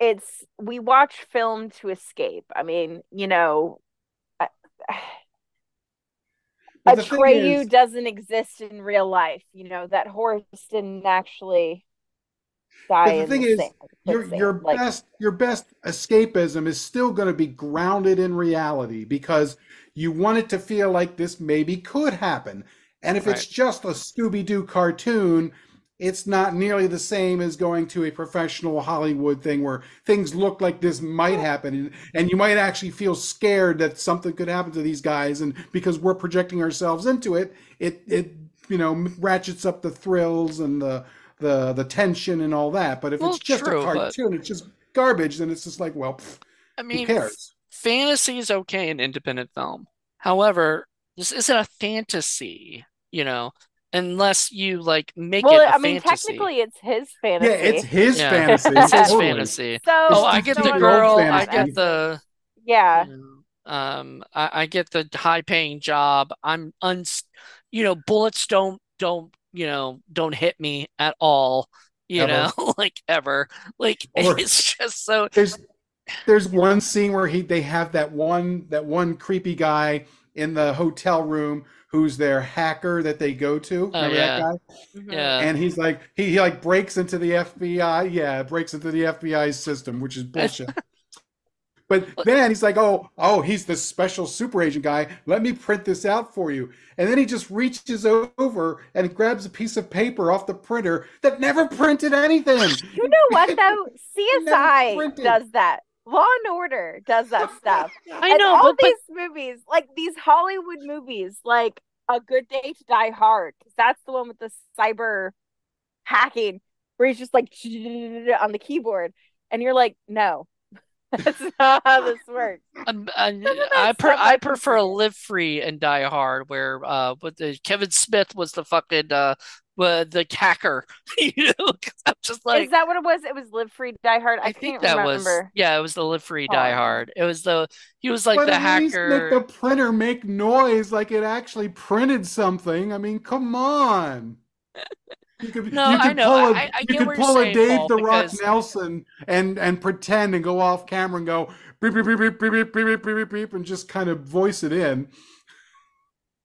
it's we watch film to escape. I mean, you know, I- But the thing Atreyu is, doesn't exist in real life. You know, that horse didn't actually die but the in thing the is, sand, your your Like, best your best escapism is still going to be grounded in reality because you want it to feel like this maybe could happen. And if right. it's just a Scooby-Doo cartoon, it's not nearly the same as going to a professional Hollywood thing where things look like this might happen and, and you might actually feel scared that something could happen to these guys and because we're projecting ourselves into it, it it you know ratchets up the thrills and the the the tension and all that. But if Well, it's just a true, but cartoon, it's just garbage, then it's just like, well, pff, I who mean, f cares? fantasy is okay in independent film. However, this isn't a fantasy, you know, unless you like make it well, a I mean, fantasy. technically it's his fantasy. Yeah, it's his Yeah, fantasy, it's his totally. fantasy. So Oh, I get so the 15 year old girl, I get the, yeah. you know, um, I, I get the high paying job. I'm uns, you know, bullets don't don't, you know, don't hit me at all, you Ever. know, like ever. Like Or it's just so there's there's one scene where he they have that one that one creepy guy in the hotel room who's their hacker that they go to. oh Remember that yeah, guy? hmm yeah. And he's like he, he like breaks into the FBI. Yeah, breaks into the FBI's system, which is bullshit. But then he's like, oh, oh, he's the special super agent guy. Let me print this out for you. And then he just reaches over and grabs a piece of paper off the printer that never printed anything. You know what though? CSI does that. Law and Order does that stuff. I And know, all but, but these movies, like these Hollywood movies, like A Good Day to Die Hard, 'cause that's the one with the cyber hacking where he's just like on the keyboard, and you're like, no, that's not how this works. Um, that I per I prefer Live Free and Die Hard, where uh, but the Kevin Smith was the fucking uh, uh the hacker. You know, 'Cause I'm just Is that what it was? It was Live Free Die Hard. I, I think can't that was yeah, it was the Live Free Die Oh. Hard. It was the he was like But the at least make hacker. the printer make noise like it actually printed something. I mean, come on. You could No, you I could know. pull a I- I you get could what you're pull a Dave Paul, the Rock because- Nelson and and pretend and go off camera and go beep beep beep beep beep beep beep beep beep beep, beep and just kind of voice it in.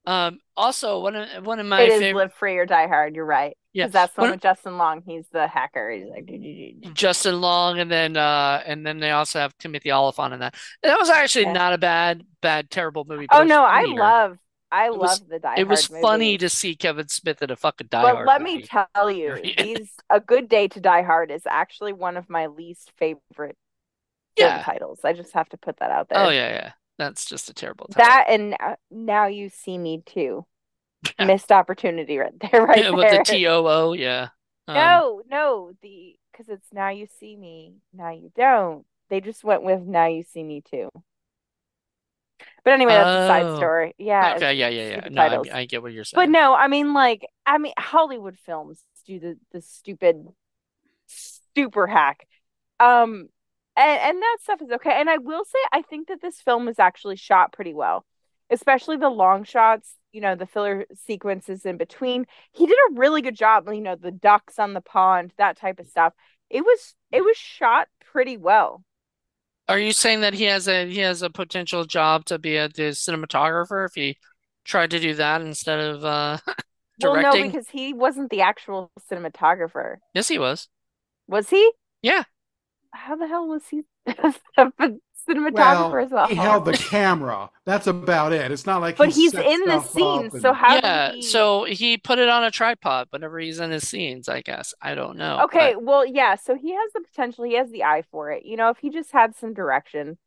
Um, also one of one of my It is favorite Live Free or Die Hard. You're right. yeah, that's the one one- with Justin Long. He's the hacker. He's like, "Do, do, do, do." Justin Long, and then uh, and then they also have Timothy Olyphant in that. And that was actually Yeah. not a bad, bad, terrible movie. oh no, I love, I It was- love the Die It was Hard funny to see Kevin Smith in a fucking Die But Hard let me tell you, these A Good Day to Die Hard is actually one of my least favorite film Yeah. titles. I just have to put that out there. Oh yeah, yeah. That's just a terrible title. That and uh, Now You See Me Too. Yeah. Missed opportunity right there, right Yeah, with there. the T O O, yeah. Um, No, no, the because it's Now You See Me, Now You Don't. They just went with Now You See Me Too. But anyway, that's a side Oh. story. Yeah. Okay, it's yeah, yeah, yeah. stupid No, I, titles. I get what you're saying. But saying. no, I mean, like, I mean, Hollywood films do the the stupid super hack, um, and and that stuff is okay. And I will say, I think that this film was actually shot pretty well, especially the long shots. You know, the filler sequences in between. He did a really good job. You know, the ducks on the pond, that type of stuff. It was it was shot pretty well. Are you saying that he has a he has a potential job to be a the cinematographer if he tried to do that instead of uh Well, no, directing? because he wasn't the actual cinematographer, Yes, he was. was he? Yeah. How the hell was he cinematographer Well, as well? he held the camera. That's about it. It's not like But he he's in the stuff scene, up so how Yeah, did he? so he put it on a tripod whenever he's in his scenes, I guess. I don't know. Okay, but- well, yeah, so he has the potential, he has the eye for it. You know, if he just had some direction.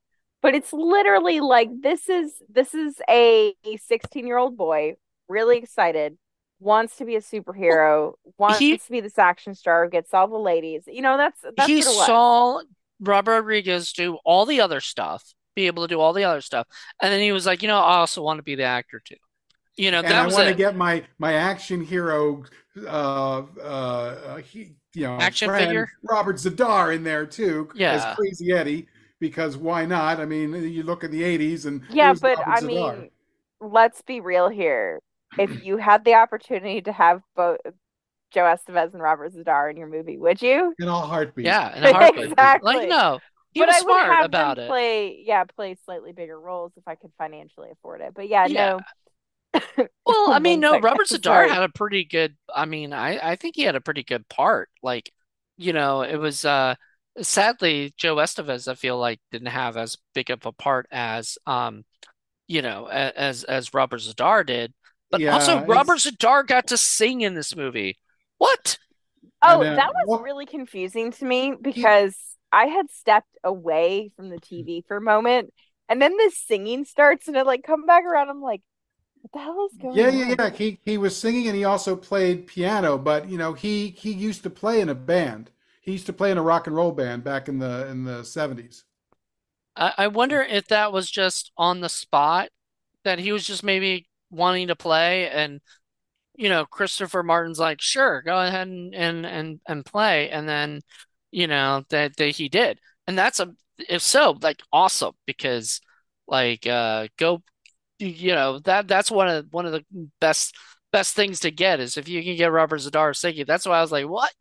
But it's literally like this is this is a 16-year-old boy, really excited, wants to be a superhero, wants he- to be this action star, gets all the ladies. You know, that's that's he what it was. saw Robert Rodriguez do all the other stuff, be able to do all the other stuff, and then he was like, you know, I also want to be the actor too. You know, and that I was want to get my my action hero, uh, uh, he, you know, Action friend figure? Robert Z'Dar in there too, Yeah. as Crazy Eddie, because why not? I mean, you look at the '80s and Yeah, but Robert I Z'Dar. mean, let's be real here. If you had the opportunity to have both Joe Estevez and Robert Z'Dar in your movie, would you? in a heartbeat. Yeah, in a heartbeat. Exactly. Like, no, he but was I would smart have about them it. play, yeah, play slightly bigger roles if I could financially afford it. But yeah, Yeah. no. Well, I mean, no, Robert Z'Dar had a pretty good, I mean, I, I think he had a pretty good part. Like, you know, it was uh sadly Joe Estevez, I feel like, didn't have as big of a part as um, you know, as as Robert Z'Dar did. But Yeah, also Robert Z'Dar got to sing in this movie. What? Oh, And, that was what- really confusing to me because I had stepped away from the mm. TV for a moment, and then this singing starts, and it like come back around. I'm like, what the hell is going Yeah, on? yeah, yeah. He he was singing and he also played piano, but you know, he he used to play in a band. He used to play in a rock and roll band back in the in the 70s. I, I wonder if that was just on the spot, that he was just maybe wanting to play and you know, Christopher Martin's like, sure, go ahead and and and, and play, and then you know that that he did, and that's a if so, like awesome because like uh go you know that that's one of one of the best best things to get is if you can get Robert Z'Dar singing. That's why I was like, what?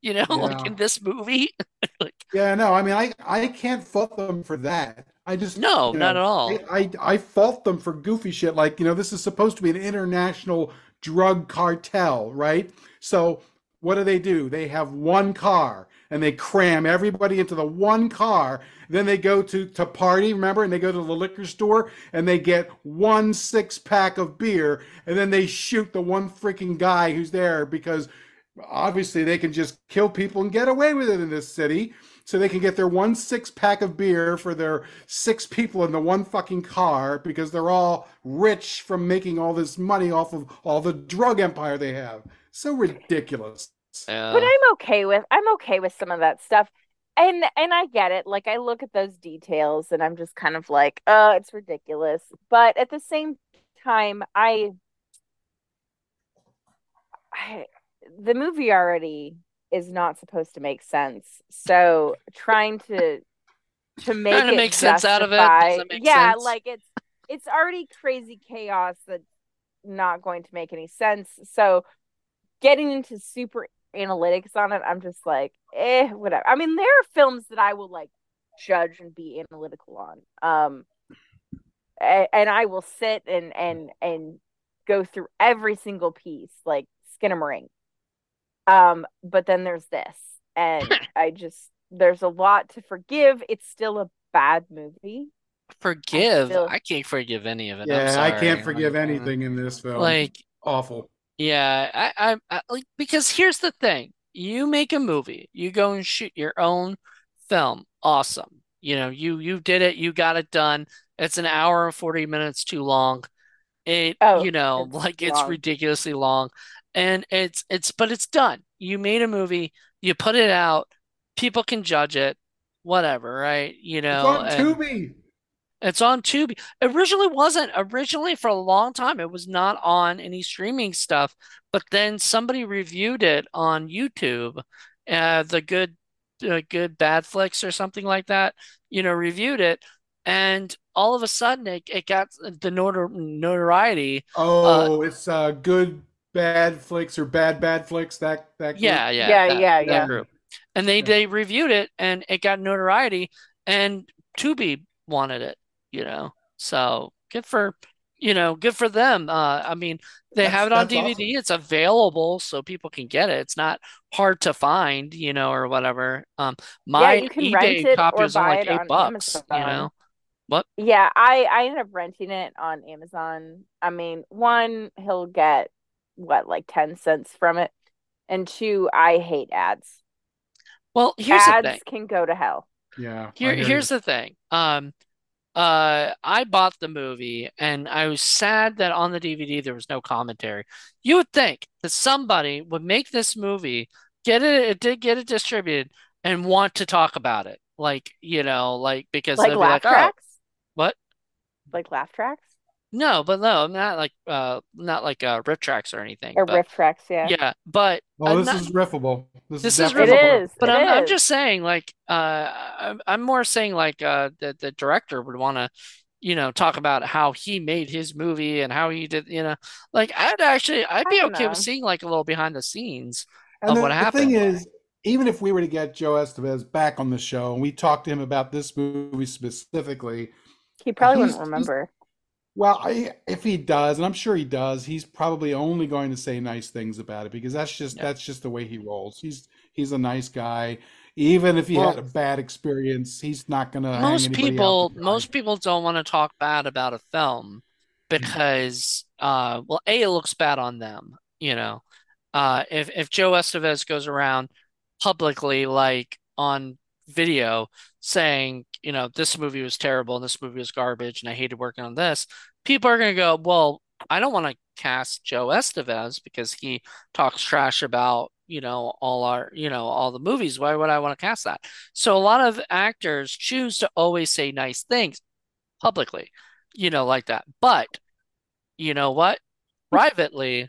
You know, like in this movie, like Yeah, no, I mean, I I can't fault them for that. I just no, you not know, at all. I, I I fault them for goofy shit. Like, you know, this is supposed to be an international drug cartel, right? So what do they do? They have one car and they cram everybody into the one car. Then they go to to party, remember, and they go to the liquor store and they get one six pack of beer, and then they shoot the one freaking guy who's there because obviously they can just kill people and get away with it in this city so they can get their one six pack of beer for their six people in the one fucking car because they're all rich from making all this money off of all the drug empire they have. So ridiculous. Yeah. But I'm okay with I'm okay with some of that stuff. And and I get it. Like I look at those details and I'm just kind of like, "Oh, it's ridiculous." But at the same time, I I the movie already is not supposed to make sense. So trying to to make Trying to it make sense out of it. justify- Does it make yeah, sense? like it's it's already crazy chaos that's not going to make any sense. So getting into super analytics on it, I'm just like, eh, whatever. I mean, there are films that I will like judge and be analytical on. Um and I will sit and and and go through every single piece, like Skinamarink. Um, but then there's this, and I just there's a lot to forgive. It's still a bad movie. forgive. still- I can't forgive any of it. I'm Yeah, I can't forgive Like, anything in this film. Like, awful. yeah, I, I, I like because here's the thing: you make a movie, you go and shoot your own film. Awesome. You know, you you did it. You got it done. It's an hour and 40 minutes too long. It, Oh, you know, it's like it's long. ridiculously long. And it's it's but it's done. You made a movie, you put it out, people can judge it, whatever, right? You It's know, on and Tubi. it's on Tubi. Originally wasn't. Originally for a long time it was not on any streaming stuff, but then somebody reviewed it on YouTube. Uh, the good uh, good bad flicks or something like that, you know, reviewed it and all of a sudden it, it got the notor notoriety. Oh, it's uh, good bad flicks or bad bad flicks. That that group? Yeah, yeah, Yeah, that, yeah, that yeah. group. And they Yeah. they reviewed it and it got notoriety and Tubi wanted it, you know. So good for, you know, good for them. Uh, I mean, they That's- have it on DVD. awesome. It's available so people can get it. It's not hard to find, you know, or whatever. Um, my you can eBay rent it copy or was only like eight on bucks, you know. What? Yeah, I I ended up renting it on Amazon. I mean, one, he'll get what, like 10 cents from it. And two, I hate ads. Well, here's the Ads thing. can go to hell. Yeah. Here, here's you. the thing. Um, uh, I bought the movie and I was sad that on the DVD there was no commentary. You would think that somebody would make this movie, get it, it did get it distributed, and want to talk about it. Like, you know, like because Like they'd be laugh like, oh, tracks? what? Like laugh tracks? No, but no, not like uh not like uh rip tracks or anything. Or But RiffTrax, yeah. yeah, but Well, uh, this not- is riffable. This, This is is It definitely riffable. is. But I'm I'm is. just saying, like, uh, I'm I'm more saying like uh the the director would want to, you know, talk about how he made his movie and how he did, you know, like I'd actually I'd I be don't okay know. with seeing like a little behind the scenes And of the, what the happened. thing is, even if we were to get Joe Estevez back on the show and we talked to him about this movie specifically, He probably wouldn't remember. Well, I, if he does, and I'm sure he does, he's probably only going to say nice things about it because that's just Yeah. that's just the way he rolls. He's he's a nice guy. Even if he had a bad experience, he's not going to most people most people don't want to talk bad about a film because uh well A it looks bad on them, you know. Uh if if Joe Estevez goes around publicly like on video saying, you know, this movie was terrible and this movie was garbage and I hated working on this, people are going to go, well, I don't want to cast Joe Estevez because he talks trash about, you know, all our, you know, all the movies. Why would I want to cast that? So a lot of actors choose to always say nice things publicly, you know, like that. But you know what? Privately,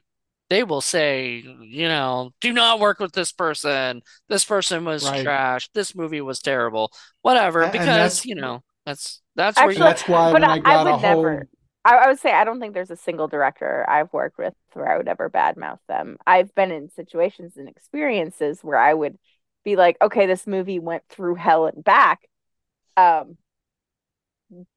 they will say, you know, do not work with this person. This person was Right. trash. This movie was terrible. Whatever, and because, that's- you know, that's that's where you That's why but I, I got I a would never. whole I, I would say I don't think there's a single director I've worked with where I would ever badmouth them. I've been in situations and experiences where I would be like, okay, this movie went through hell and back. Um,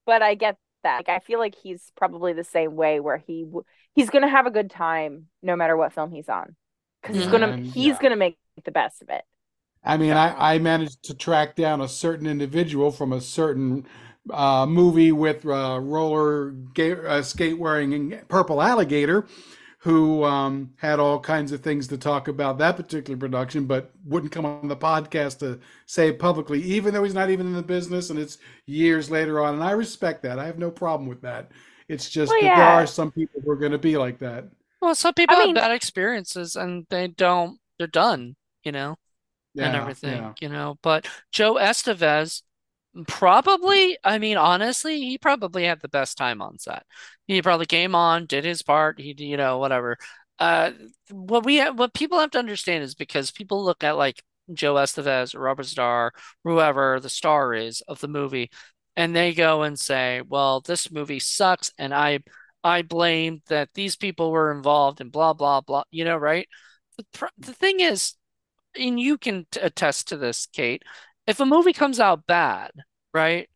but I get that. Like, I feel like he's probably the same way where he w- he's gonna have a good time no matter what film he's on because he's gonna he's yeah. gonna make the best of it. I mean, I, I managed to track down a certain individual from a certain uh, movie with uh, roller ga- uh, skate wearing purple alligator who um, had all kinds of things to talk about that particular production, but wouldn't come on the podcast to say publicly, even though he's not even in the business and it's years later on. And I respect that. I have no problem with that. It's just Well, that there are some people who are going to be like that. Well, some I people have mean, bad experiences and they don't, they're done, you know, and everything, yeah. you know. But Joe Estevez, probably, I mean, honestly, he probably had the best time on set. He probably came on, did his part, he, you know, whatever. Uh, what we have, what people have to understand is because people look at like Joe Estevez or Robert Z'Dar, whoever the star is of the movie, and they go and say, "Well, this movie sucks," and I, I blame that these people were involved and blah blah blah. You know, right? The, pr- the thing is and you can t- attest to this, Cayt. If a movie comes out bad, right,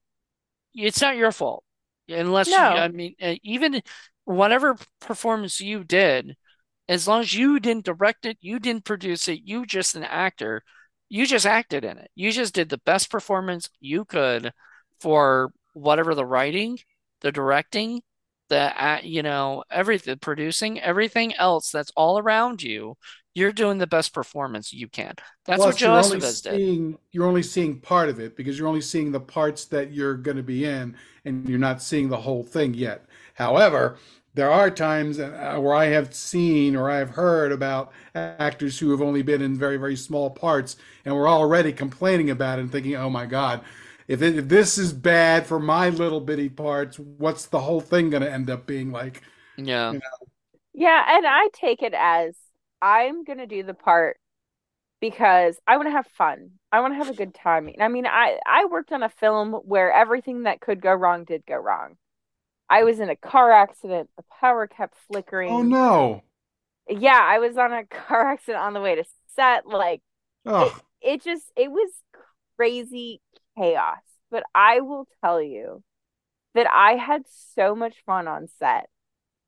it's not your fault. Unless you, I mean, uh, even whatever performance you did, as long as you didn't direct it, you didn't produce it, you just an actor, you just acted in it. You just did the best performance you could for whatever the writing, the directing, the, uh, you know, everything, producing, everything else that's all around you. You're doing the best performance you can. That's what Plus, Joe you're only Estevez did. you're only seeing part of it because you're only seeing the parts that you're going to be in, and you're not seeing the whole thing yet. However, there are times uh, where I have seen or I have heard about actors who have only been in very, very small parts, and we're already complaining about it and thinking, "Oh my God, if, it, if this is bad for my little bitty parts, what's the whole thing going to end up being like?" Yeah. You know? Yeah, and I take it as I'm gonna do the part because I want to have fun. I want to have a good time. I mean, I I worked on a film where everything that could go wrong did go wrong. I was in a car accident. The power kept flickering. Oh no! Yeah, I was on a car accident on the way to set. Like it, it just it was crazy chaos. But I will tell you that I had so much fun on set.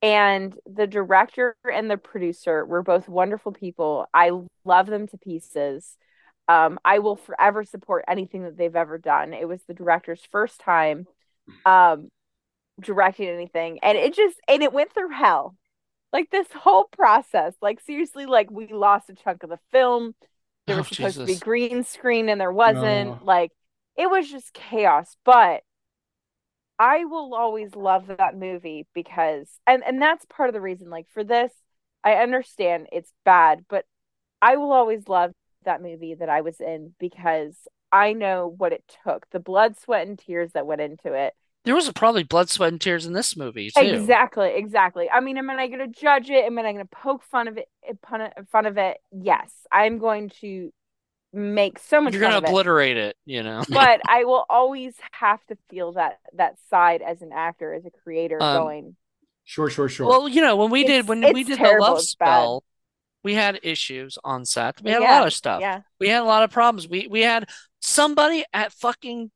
And the director and the producer were both wonderful people. I love them to pieces. Um, I will forever support anything that they've ever done. It was the director's first time um, directing anything, and it just and it went through hell. Like this whole process, like seriously, like we lost a chunk of the film. There Oh, was supposed to be green screen, and there wasn't. no. Like it was just chaos. But I will always love that movie because and and that's part of the reason like for this I understand it's bad but I will always love that movie that I was in because I know what it took the blood sweat and tears that went into it There was probably blood, sweat, and tears in this movie too. exactly exactly I mean am I going to judge it am I going to poke fun of it eh, fun of, fun of it yes I'm going to make so much You're gonna of it obliterate it, you know. but I will always have to feel that that side as an actor as a creator Um, going Sure, sure, sure. well, you know, when we did when we it's did the. Love It's bad. Spell, we had issues on set. We had a lot of stuff. yeah. We had a lot of problems. We we had somebody at fucking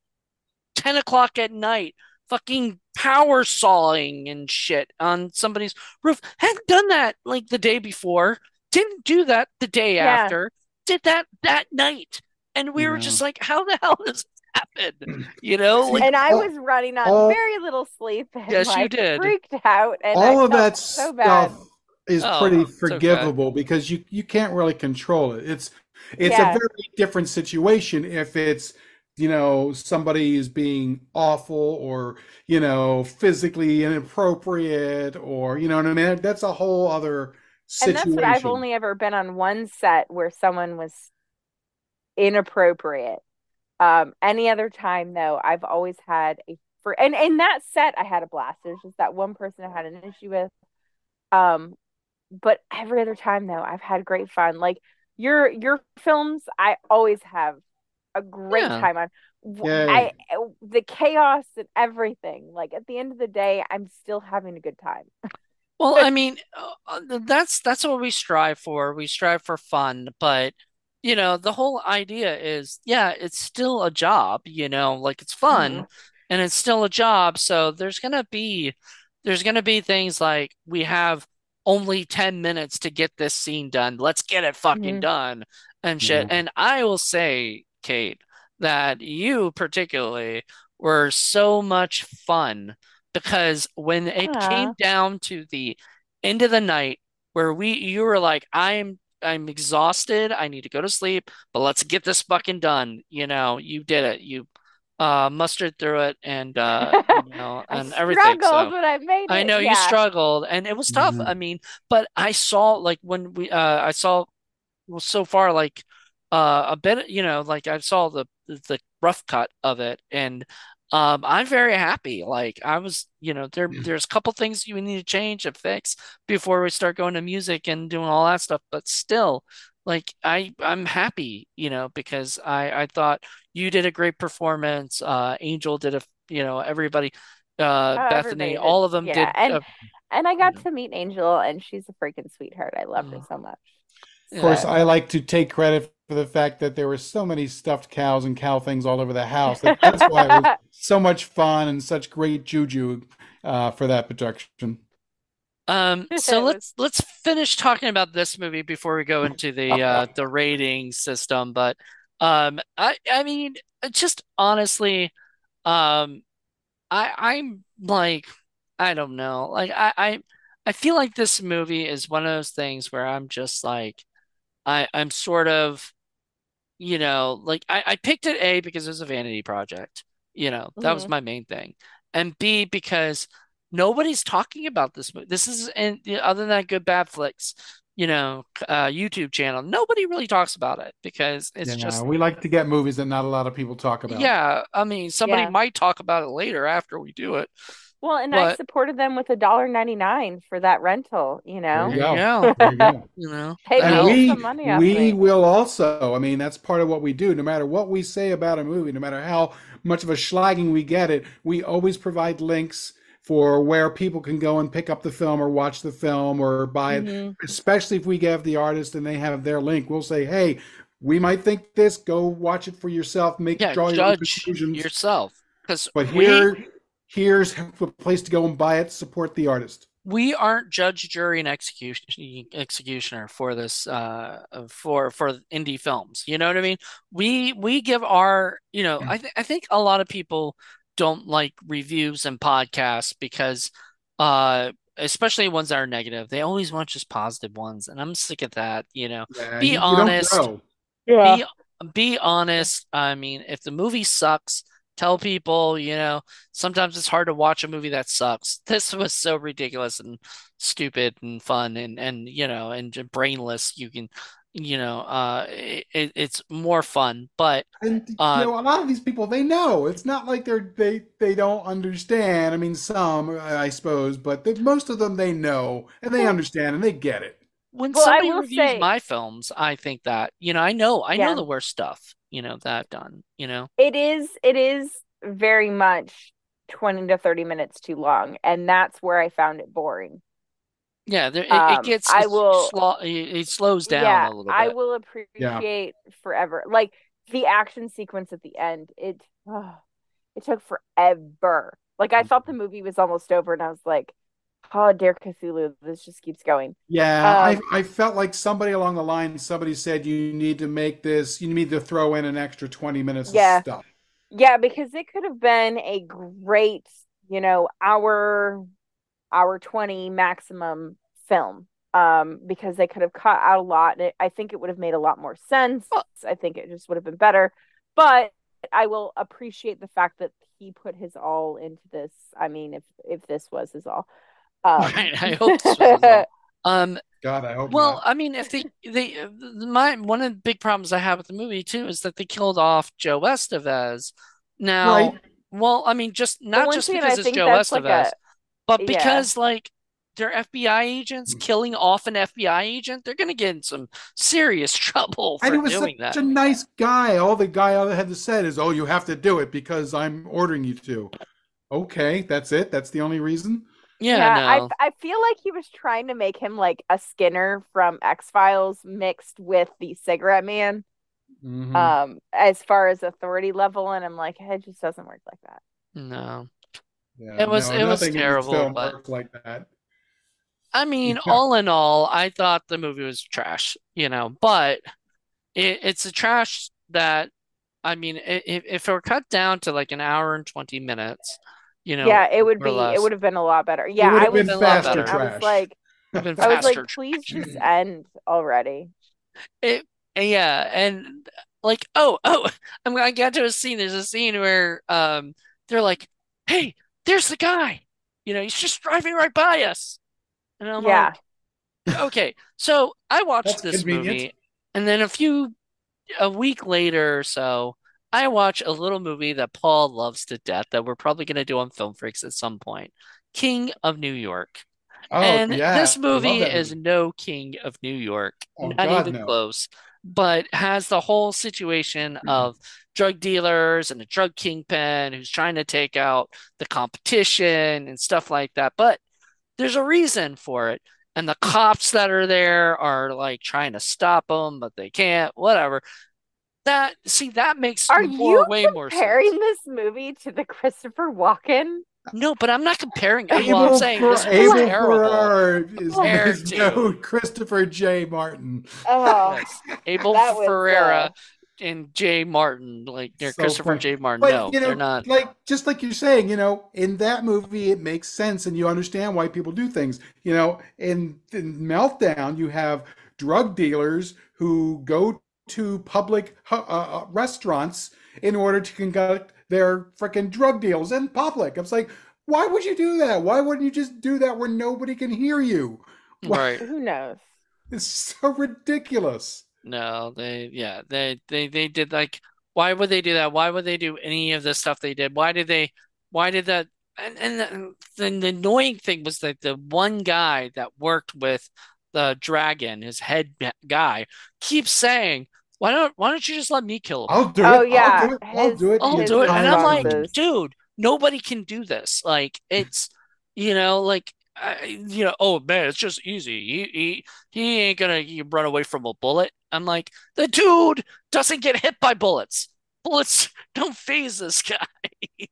10 o'clock at night fucking power sawing and shit on somebody's roof. Hadn't done that like the day before. Didn't do that the day Yeah. after. Did that that night. And we were just like, how the hell does this happen? You know, like And I oh was running on all, very little sleep and yes, you did. freaked out and I all of felt that so bad. stuff is Oh, pretty it's okay. forgivable because you you can't really control it. It's it's a very different situation if it's you know somebody is being awful or you know physically inappropriate or you know what I mean. That's a whole other And that's what I've only ever been on one set where someone was inappropriate. Um, any other time though, I've always had a for and in that set I had a blast. There's just that one person I had an issue with. Um, but every other time though, I've had great fun. Like your your films, I always have a great Yeah. time on. W- I Yay. the chaos and everything. Like at the end of the day, I'm still having a good time. Well, I mean, uh, that's that's what we strive for. We strive for fun, but you know, the whole idea is, yeah, it's still a job, you know, like it's fun hmm and it's still a job. So there's gonna be there's gonna be things like we have only 10 minutes to get this scene done. Let's get it fucking hmm done. and shit. Yeah. And I will say, Cayt, that you particularly were so much fun because when it came down to the end of the night where we you were like, I'm I'm exhausted, I need to go to sleep, but let's get this fucking done. You know, you did it. You uh mustered through it and uh you know I and everything. struggled, So but I made it. I it. know you struggled and it was tough. I Mhm. mean, but I saw like when we uh I saw well so far like uh a bit you know like I saw the the rough cut of it and um I'm very happy. Like I was you know there there's a couple things you need to change and fix before we start going to music and doing all that stuff, but still like I I'm happy, you know, because I I thought you did a great performance. Uh Angel did a you know everybody uh Oh, Bethany everybody all of them Yeah, did and uh, and I you got know to meet Angel, and she's a freaking sweetheart. I love her uh, so much. Of course, yeah. I like to take credit for the fact that there were so many stuffed cows and cow things all over the house. That that's why it was so much fun and such great juju uh, for that production. Um, so let's let's finish talking about this movie before we go into the uh the rating system. But um, I I mean, just honestly, um, I I'm like I don't know, like I I I feel like this movie is one of those things where I'm just like I I'm sort of you know, like I, I picked it A because it was a vanity project. You know, that was hmm my main thing. And B because nobody's talking about this movie. This is and you other than that Good Bad Flicks, you know, uh YouTube channel, nobody really talks about it because it's Yeah, just we like to get movies that not a lot of people talk about. yeah, I mean somebody Yeah. might talk about it later after we do it. Well, and I supported them with a dollar ninety nine for that rental, you know? you there you go. go. There you go. You know, Hey, And know. some we money off we me. will also, I mean, that's part of what we do. No matter what we say about a movie, no matter how much of a schlagging we get it, we always provide links for where people can go and pick up the film or watch the film or buy it. hmm Especially if we give the artist and they have their link, we'll say, "Hey, we might think this. Go watch it for yourself. Make Yeah, draw your own judge conclusions." yourself. Because But we here, here's a place to go and buy it. Support the artist. we aren't judge, jury, and execution executioner for this uh for for indie films. You know what I mean? We we give our you know I th I think a lot of people don't like reviews and podcasts because uh especially ones that are negative. They always want just positive ones, and I'm sick of that. You know, Yeah, be you, you don't honest. grow. Yeah. Be be honest. I mean, if the movie sucks, tell people, you know, sometimes it's hard to watch a movie that sucks. This was so ridiculous and stupid and fun and and you know, and j- brainless. You can, you know, uh it, it's more fun, but And you uh know, a lot of these people they know. It's not like they're they they don't understand. I mean, some I suppose, but the, most of them they know and they Well, understand and they get it. when well, I somebody will reviews say, my films, I think that, you know, I know I know the worst stuff, you know, that I've done, you know. it is it is very much 20 to 30 minutes too long, and that's where I found it boring. Yeah, there it, it Um, gets I will slow it, it slows down Yeah, a little I bit. will Yeah. appreciate forever. Like the action sequence at the end, it oh, it took forever. Like I thought the movie was almost over, and I was like, "Oh, dear Cthulhu, this just keeps going." Yeah, I Um, I felt like somebody along the line, somebody said you need to make this, you need to throw in an extra 20 minutes of yeah, stuff. yeah, because it could have been a great, you know, hour, hour 20 maximum film. Um, because they could have cut out a lot, and it, I think it would have made a lot more sense. Well, I think it just would have been better. But I will appreciate the fact that he put his all into this. I mean, if if this was his all. Um, right, I hope this was as well. Um, God, I hope well, not. I mean, if they they my one of the big problems I have with the movie too is that they killed off Joe Estevez. Now, Right. well, I mean, just not just again, because I it's think Joe that's like Estevez, a but yeah. because like they're FBI agents killing off an FBI agent, they're gonna get in some serious trouble And for he was doing such that. a nice guy. All the guy had to say is, "Oh, you have to do it because I'm ordering you to." Okay, that's it. That's the only reason. Yeah, Yeah, I no. I feel like he was trying to make him like a Skinner from X-Files mixed with the Cigarette Man, hmm um, as far as authority level, and I'm like, it just doesn't work like that. No. Yeah, It was no, it was nothing in this terrible, but like that. I mean, Yeah. all in all, I thought the movie was trash, you know, but it, it's a trash that I mean, if if it were cut down to like an hour and 20 minutes, you know, Yeah, it would or be it would have been a lot better. It Yeah, would I have was been faster better. I was like would have I was like, please just end already. It, yeah, and like, oh, oh, I'm gonna get to a scene. There's a scene where um they're like, "Hey, there's the guy. You know, he's just driving right by us." And I'm Yeah. like, okay. So I watched That's this convenient. movie, and then a few a week later or so, I watch a little movie that Paul loves to death that we're probably gonna do on Film Freaks at some point. King of New York. Oh And yeah, this movie is movie. no King of New York, Oh not God, even no. close, but has the whole situation mm-hmm. of drug dealers and a drug kingpin who's trying to take out the competition and stuff like that. But there's a reason for it. And the cops that are there are like trying to stop them, but they can't, whatever. That, see, that makes Are more, you way more comparing sense. this movie to the Christopher Walken? No, but I'm not comparing it. Well, I'm saying this movie's Abel terrible Ferrara is, compared is no. Christopher J. Martin. Oh, Yes, Abel that was Ferrara and Jay Martin, like they're So Christopher funny. J. Martin. But No, you they're not. like just like you're saying, you know, in that movie it makes sense and you understand why people do things. You know, in, in Meltdown you have drug dealers who go to public uh, uh, restaurants in order to conduct their freaking drug deals in public. I was like, why would you do that? Why wouldn't you just do that where nobody can hear you? Why? Right. who knows? It's so ridiculous. No, they, yeah, they, they, they did like, why would they do that? Why would they do any of the stuff they did? Why did they, why did that? And, and the, the, the annoying thing was that the one guy that worked with the dragon, his head guy, keeps saying, why don't, why don't you just let me kill him? I'll do Oh it. I'll yeah, do it. I'll do it. I'll his do it. And I'm like, entirely. responses. dude, nobody can do this. Like, it's, you know, like, I, you know, oh man, it's just easy. He, he, he ain't gonna he run away from a bullet. I'm like, the dude doesn't get hit by bullets. Bullets don't phase this guy.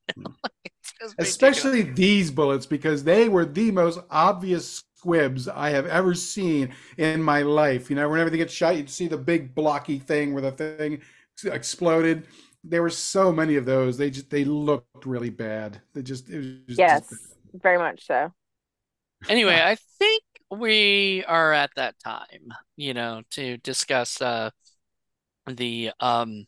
It's just ridiculous. especially these bullets because they were the most obvious squibs I have ever seen in my life. You know, whenever they get shot, you'd see the big blocky thing where the thing exploded. There were so many of those. They just they looked really bad. They just it was just, Yes, just very much so. Anyway, I think we are at that time, you know, to discuss uh the um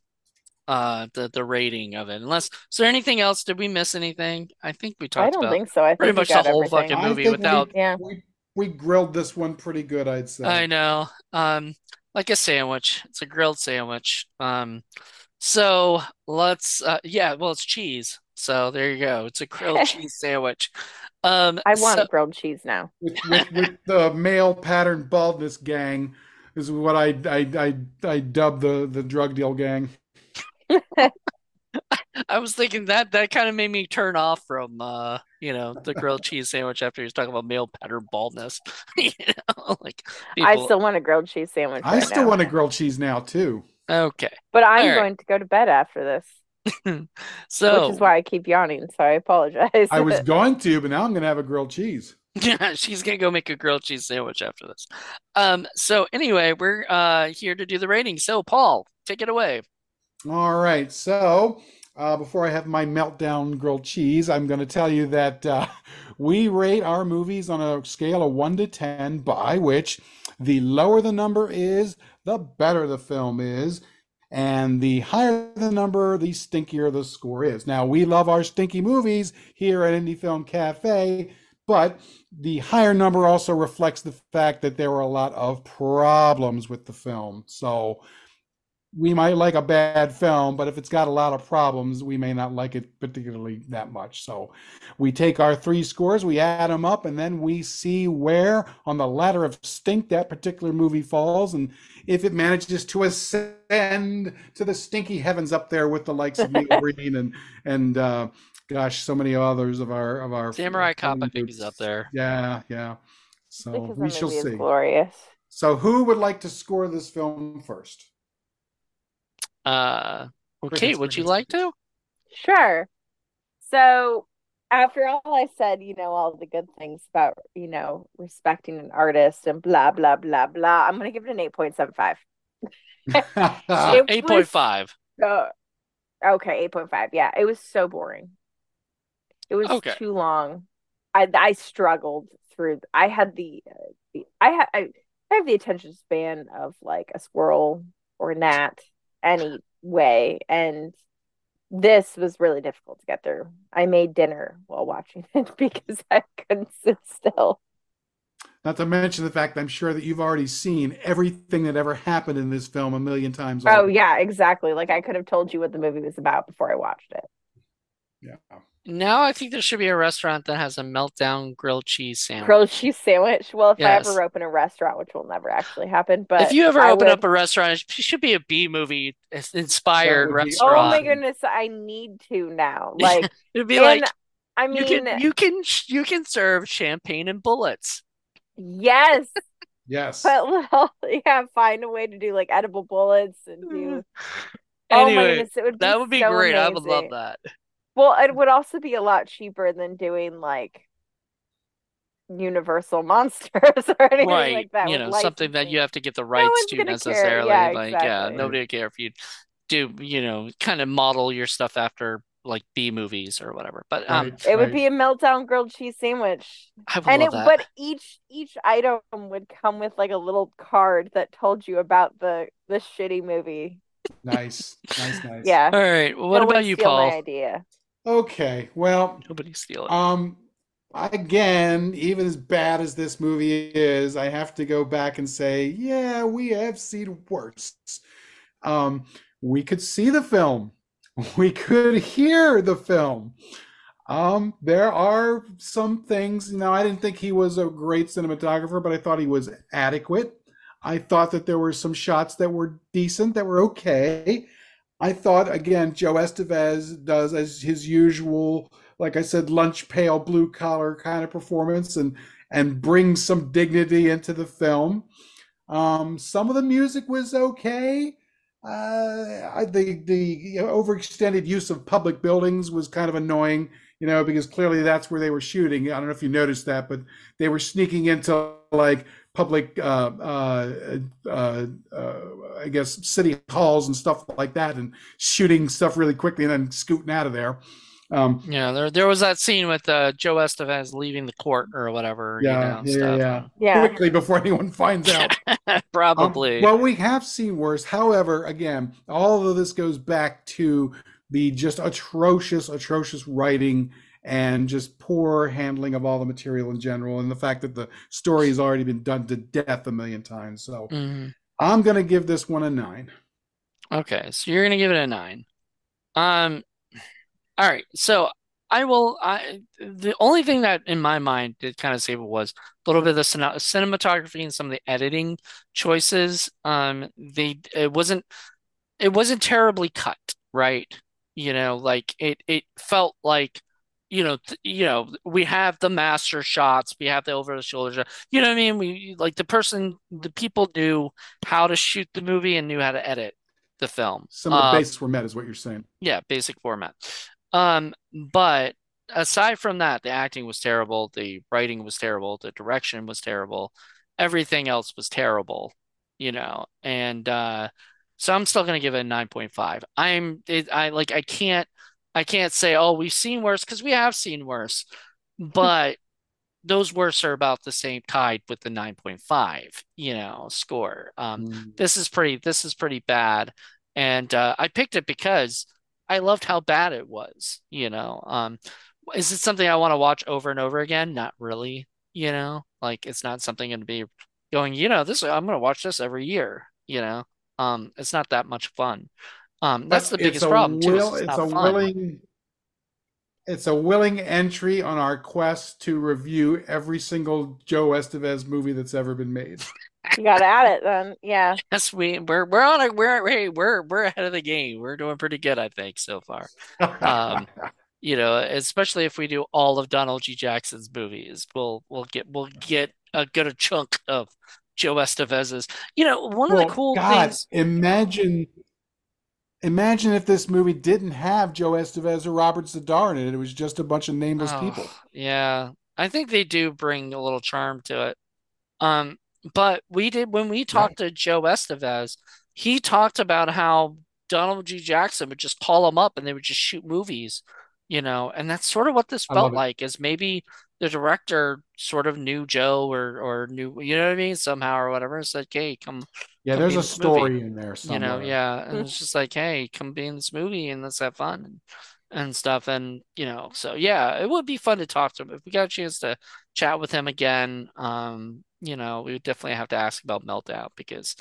uh the the rating of it. Unless is there anything else? Did we miss anything? I think we talked I don't about think so. I pretty think we much the got whole everything. fucking movie without we Yeah. we we grilled this one pretty good, I'd say. I know. Um, like a sandwich. It's a grilled sandwich. Um, so let's uh yeah, well it's cheese. So there you go. It's a grilled cheese sandwich. Um, I so want grilled cheese now. With with, with the male pattern baldness gang is what I I I, I dub the the drug deal gang. I was thinking that that kind of made me turn off from uh, you know, the grilled cheese sandwich after he was talking about male pattern baldness. You know, like I still want a grilled cheese sandwich I right still now. want a grilled cheese now too. okay. But I'm right. going to go to bed after this, so which is why I keep yawning, so I apologize. I was going to, but now I'm gonna have a grilled cheese. Yeah, she's gonna go make a grilled cheese sandwich after this. Um, so anyway, we're uh here to do the rating. So Paul, take it away. All right. So uh, before I have my meltdown grilled cheese, I'm going to tell you that uh, we rate our movies on a scale of one to ten, by which the lower the number is, the better the film is. And the higher the number, the stinkier the score is. Now, we love our stinky movies here at Indie Film Cafe, but the higher number also reflects the fact that there were a lot of problems with the film. So we might like a bad film, but if it's got a lot of problems, we may not like it particularly that much. So we take our three scores, we add them up, and then we see where on the ladder of stink that particular movie falls, and if it manages to ascend to the stinky heavens up there with the likes of Neil Breen and and uh, gosh, so many others of our of our Samurai Cop, I think friends. he's up there. Yeah, yeah. So we shall see. glorious. So who would like to score this film first? Uh, well, Crickets, Cayt, would you like to? Sure. So after all I said, you know, all the good things about, you know, respecting an artist and blah blah blah blah, I'm gonna give it an 8.75. Uh, It was- 8.5. Uh, okay, 8.5. Yeah, it was so boring. It was Okay. too long. I I struggled through. I had the, uh, the I had I, I have the attention span of like a squirrel or a gnat anyway, and this was really difficult to get through. I made dinner while watching it because I couldn't sit still. Not to mention the fact I'm sure that you've already seen everything that ever happened in this film a million times. Oh over. yeah, exactly. Like I could have told you what the movie was about before I watched it. yeah. Now I think there should be a restaurant that has a meltdown grilled cheese sandwich. Grilled cheese sandwich. Well, if I ever open a restaurant, which will never actually happen, but If you ever I open would- up a restaurant, it should be a B movie inspired That would Oh my goodness, I need to now. Like, It'd be like I you mean, can you can you can serve champagne and bullets. yes, Yes. but well, yeah, find a way to do like edible bullets and do. Mm. Oh my goodness, it would be that would be so great. I would love that. Well, it would also be a lot cheaper than doing like Universal Monsters or anything Right. like that. You know, something that you have to get the rights one's to necessarily. Yeah, Like, yeah, nobody would care if you do, you know, kind of model your stuff after like B movies or whatever. But um, Right, It would be a meltdown grilled cheese sandwich. I would And love it, that. but each each item would come with like a little card that told you about the the shitty movie. nice. Nice, nice. Yeah. All right. Well, what No about you, steal my Paul? idea. Okay. Well, Nobody steal it. Um, again, even as bad as this movie is, I have to go back and say, yeah, we have seen worse. Um, we could see the film, we could hear the film. Um, there are some things, Now, I didn't think he was a great cinematographer, but I thought he was adequate. I thought that there were some shots that were decent, that were okay. I thought, again, Joe Estevez does as his usual like I said, lunch pail, blue collar kind of performance, and and brings some dignity into the film. Um, some of the music was okay. Uh, I, the the you know, overextended use of public buildings was kind of annoying, you know, because clearly that's where they were shooting. I don't know if you noticed that, but they were sneaking into like public, uh, uh, uh, uh, I guess, city halls and stuff like that, and shooting stuff really quickly and then scooting out of there. Um, Yeah, there there was that scene with uh, Joe Estevez leaving the court or whatever, you Yeah, know, yeah, stuff. yeah. Yeah. quickly before anyone finds out. Um, Probably. well, we have seen worse. However, again, all of this goes back to the just atrocious, atrocious writing and just poor handling of all the material in general, and the fact that the story has already been done to death a million times. So Mhm. I'm going to give this one a nine. Okay, so you're gonna give it a nine. Um, all right. So I will. I the only thing that in my mind did kind of save it was a little bit of the cine cinematography and some of the editing choices. Um, they it wasn't it wasn't terribly cut, right? You know, like it it felt like. You know, th you know, we have the master shots, we have the over the shoulder shot. You know what I mean? We like the person, the people knew how to shoot the movie and knew how to edit the film. Some of the Um, basics were met, is what you're saying. yeah, basic format. Um, but aside from that, the acting was terrible, the writing was terrible, the direction was terrible, everything else was terrible, you know. And uh so I'm still gonna give it a 9.5. I'm it, I like I can't I can't say, oh, we've seen worse because we have seen worse, but those worse are about the same tied with the 9.5, you know, score. Um, Mm. this is pretty this is pretty bad and uh, I picked it because I loved how bad it was you know um is it something I want to watch over and over again not really you know like it's not something going to be going you know this I'm going to watch this every year you know um it's not that much fun um that's the But it's biggest a problem too it's it's a fun willing it's a willing entry on our quest to review every single Joe Estevez movie that's ever been made. You gotta add it then. Yeah. yes we we're we're on a we're hey we're we're ahead of the game we're doing pretty good I think so far Um, you know, especially if we do all of Donald G. Jackson's movies, we'll we'll get we'll get a good chunk of Joe Estevez's. You know, one of well, the cool God, things. imagine imagine if this movie didn't have Joe Estevez or Robert Z'Dar in it. It was just a bunch of nameless Oh, people. yeah, I think they do bring a little charm to it. Um, but we did when we talked to Joe Estevez, he talked about how Donald G. Jackson would just call him up and they would just shoot movies, you know, and that's sort of what this felt like is maybe the director sort of knew Joe or or knew you know what I mean somehow or whatever and said, "Hey, come Yeah, there's a this movie." story in there You know, yeah, and it's just like, "Hey, come be in this movie and let's have fun." And, and stuff and you know so yeah it would be fun to talk to him if we got a chance to chat with him again um you know we would definitely have to ask about meltdown because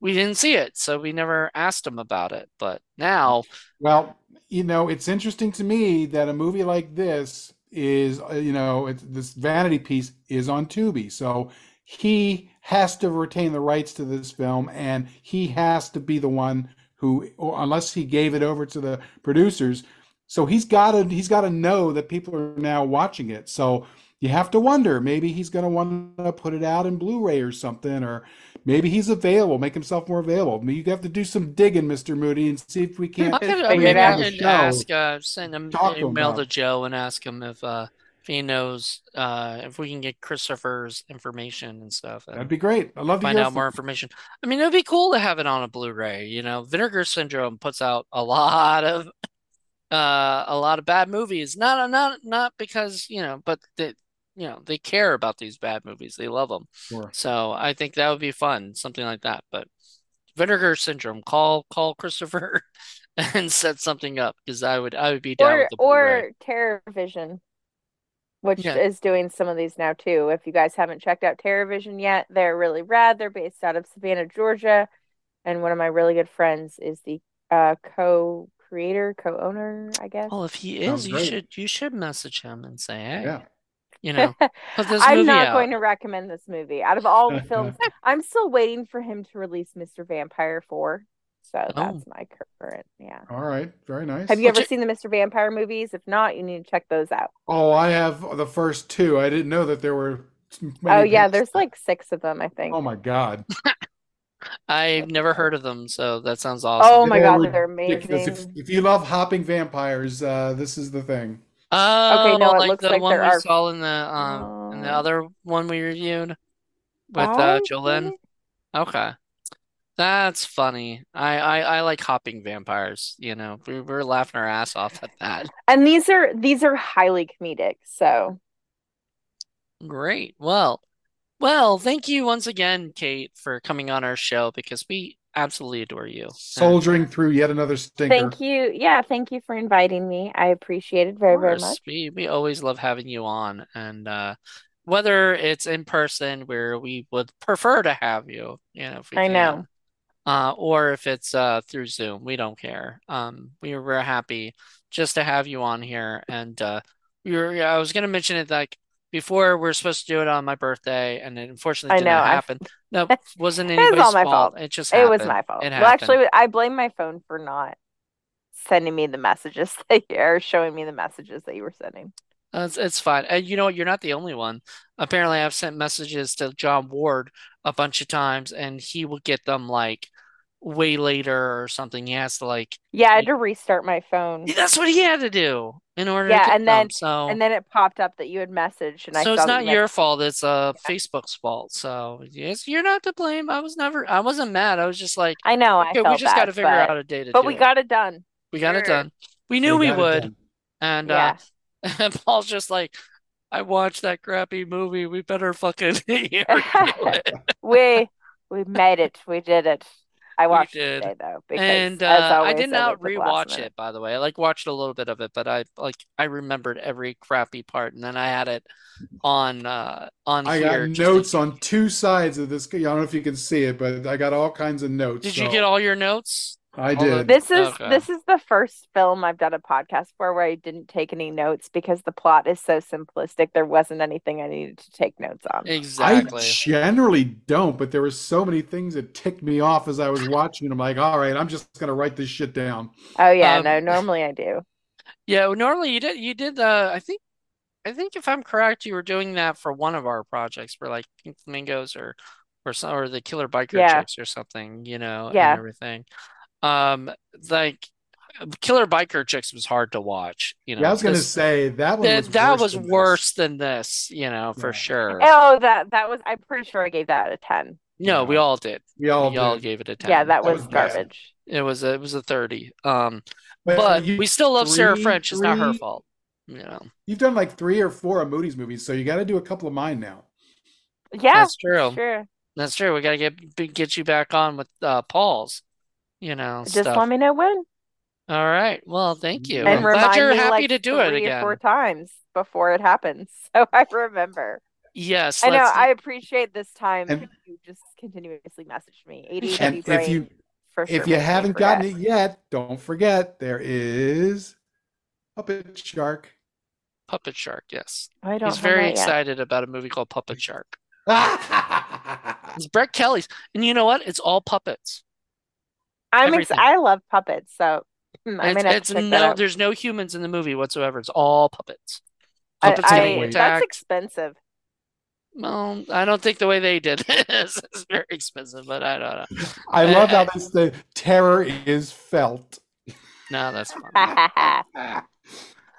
we didn't see it so we never asked him about it but now Well, you know, it's interesting to me that a movie like this is, uh, you know, it's, this Vanity piece is on Tubi. So he has to retain the rights to this film and he has to be the one who, or unless he gave it over to the producers. So he's got to he's got to know that people are now watching it. So you have to wonder, maybe he's going to want to put it out in Blu-ray or something, or maybe he's available, make himself more available. You have to do some digging, Mr. Moody, and see if we can't I could it I out. could ask uh send him talk an to him email to. Joe and ask him if uh if he knows uh if we can get Christopher's information and stuff That'd be great. I'd love to find out from more information. I mean, it'd be cool to have it on a Blu-ray, you know. Vinegar Syndrome puts out a lot of uh a lot of bad movies. Not not not because, you know, but they you know, they care about these bad movies. They love them. Sure. So I think that would be fun, something like that. But Vinegar Syndrome, call call Christopher and set something up because I would I would be down with Or the Blu-ray. or TerrorVision, which Yeah. is doing some of these now too. If you guys haven't checked out TerrorVision yet, they're really rad. They're based out of Savannah, Georgia, and one of my really good friends is the uh co-creator, co-owner, I guess. Well, if he Sounds is, you great. should you should message him and say, hey, Yeah. you know, this I'm movie not out. going to recommend this movie. Out of all the films, I'm still waiting for him to release Mr. Vampire 4. So Oh. that's my current, yeah. All right. Very nice. Have you Well, ever check- seen the Mr. Vampire movies? If not, you need to check those out. Oh, I have the first two. I didn't know that there were many Oh yeah, parts. there's like six of them, I think. Oh my God. I've never heard of them, so that sounds awesome. Oh my They're God, they're ridiculous. If, amazing. if you love hopping vampires, uh, this is the thing. Oh, no, it like looks the like one there we are- saw in the um in the Oh. other one we reviewed with uh Jolene. Okay. That's funny. I, I I like hopping vampires, you know. We were laughing our ass off at that. And these are these are highly comedic. So Great. Well, well, thank you once again, Cayt, for coming on our show because we absolutely adore you. And Soldiering through yet another stinker. thank you. Yeah, thank you for inviting me. I appreciate it of very, very much. we we always love having you on, and uh, whether it's in person, where we would prefer to have you, you know, if we I can, know. Uh, or if it's uh through Zoom, we don't care. Um, we were happy just to have you on here, and uh, we were. I was gonna mention it like before we are supposed to do it on my birthday, and it unfortunately know. I happen. No, wasn't It was anybody's all my fault. fault. It just It was my fault. It Well, actually. I blame my phone for not sending me the messages that you are showing me the messages that you were sending. Uh, It's, it's fine. And you know what? You're not the only one. Apparently, I've sent messages to John Ward a bunch of times, and he will get them like way later or something. He has to like, Yeah, I had to restart my phone. that's what he had to do in order to Yeah, get and them. then So, and then it popped up that you had messaged, and I so it's not you had your fault. It's uh Facebook's fault. So yes, you're not to blame. I was never. I wasn't mad. I was just like, I know I okay, we felt just gotta figure but out a day to but do we it. got it done. We got it done. We knew We we would. done. And uh, Yeah. and Paul's just like, I watched that crappy movie. We better fucking review it. We we made it. We did it. I We watched it today though, because And as uh, I did not wait till rewatch it, by the way. I like watched a little bit of it, but I like I remembered every crappy part, and then I had it on uh on I got here just in notes on two sides of this. I don't know if you can see it, but I got all kinds of notes. Did you get all your notes? I all the- did. This is Okay. this is the first film I've done a podcast for where I didn't take any notes because the plot is so simplistic. There wasn't anything I needed to take notes on. Exactly. I Exactly. generally don't, but there were so many things that ticked me off as I was watching. I'm like, all right, I'm just gonna write this shit down. Oh yeah, Um, no, normally I do. Yeah, well, normally you did you did uh I think I think if I'm correct, you were doing that for one of our projects for like Pink Flamingos or or some or the Killer Biker Yeah. Chicks or something, you know, and Yeah. everything. Um, like Killer Biker Chicks was hard to watch, you know. Yeah, I was gonna this- say that one that was that worse was than this. worse than this, you know, for Yeah. sure. Oh, that that was I'm pretty sure I gave that a 10. No, we all did. We all we all did. gave it a 10. Yeah, that That was was bad. garbage. It was a, it was a 30. Um, but you, we still love Sarah French. It's not her fault. You know, you've done like three or four of Moody's movies, so you got to do a couple of mine now. Yeah, that's true. sure. That's true. We got to get get you back on with uh, Paul's. You know, Just stuff. let me know when. All right. Well, thank you. And I'm And glad remind you're me happy like to do it three or again. four times before it happens, so I remember. Yes, I know. I appreciate this time. And- you just continuously message me? And ADHD if you for sure if you haven't gotten it yet, don't forget there is Puppet Shark. Puppet Shark. Yes, I don't he's very that yet. excited about a movie called Puppet Shark. It's Brett Kelly's, and you know what? It's all puppets. I'm ex- I love puppets, so hmm, I It's, might have it's no, there's no humans in the movie whatsoever. It's all puppets. Puppets I- getting wait. that's expensive. Well, I don't think the way they did it is, is very expensive, but I don't know. I love how this the terror is felt. No, that's fine.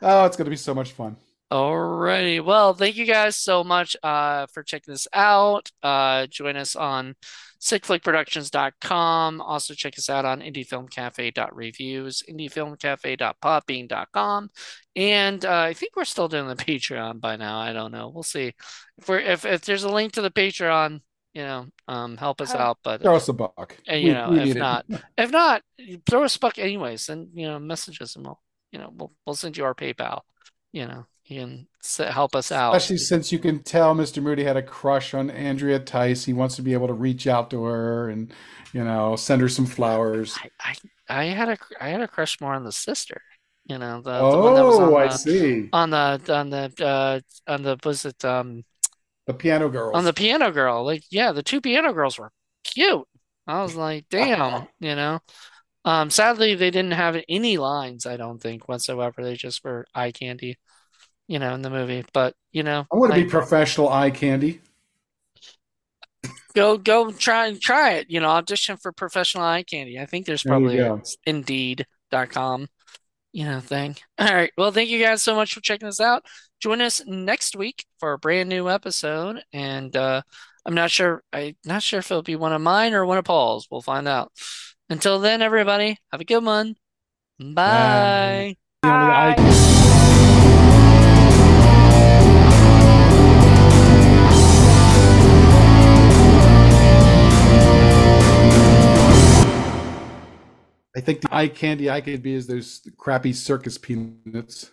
Oh, it's gonna be so much fun. Alrighty. Well, thank you guys so much uh, for checking this out. Uh, join us on sickflickproductions.com. Also check us out on indiefilmcafe.reviews, indiefilmcafe.podbean.com. And uh, I think we're still doing the Patreon by now. I don't know. We'll see. If we're if, if there's a link to the Patreon, you know, um, help us out. But Throw us a buck. and, you We- know, we if need it. not, if not, throw us a buck anyways, and you know, message us, and we'll, you know, we'll we'll send you our PayPal. You know, you can help us out. Especially since you can tell Mr. Moody had a crush on Andrea Tice. He wants to be able to reach out to her and, you know, send her some flowers. I, I, I had a I had a crush more on the sister. You know, the, the one that was Oh, on I the see. on the on the uh on the was it um The piano girl on the piano girl. Like, yeah, the two piano girls were cute. I was like, damn, you know. Um, sadly, they didn't have any lines, I don't think, whatsoever. They just were eye candy, you know, in the movie. But, you know, I want to like, be professional eye candy. go go try and try it, you know, audition for professional eye candy. I think there's There probably a indeed.com, you know, thing. All right. Well, thank you guys so much for checking us out. Join us next week for a brand new episode. And uh I'm not sure I'm not sure if it'll be one of mine or one of Paul's. We'll find out. Until then, everybody, have a good one. Bye. Eye Bye. I think the eye candy I could be is those crappy circus peanuts.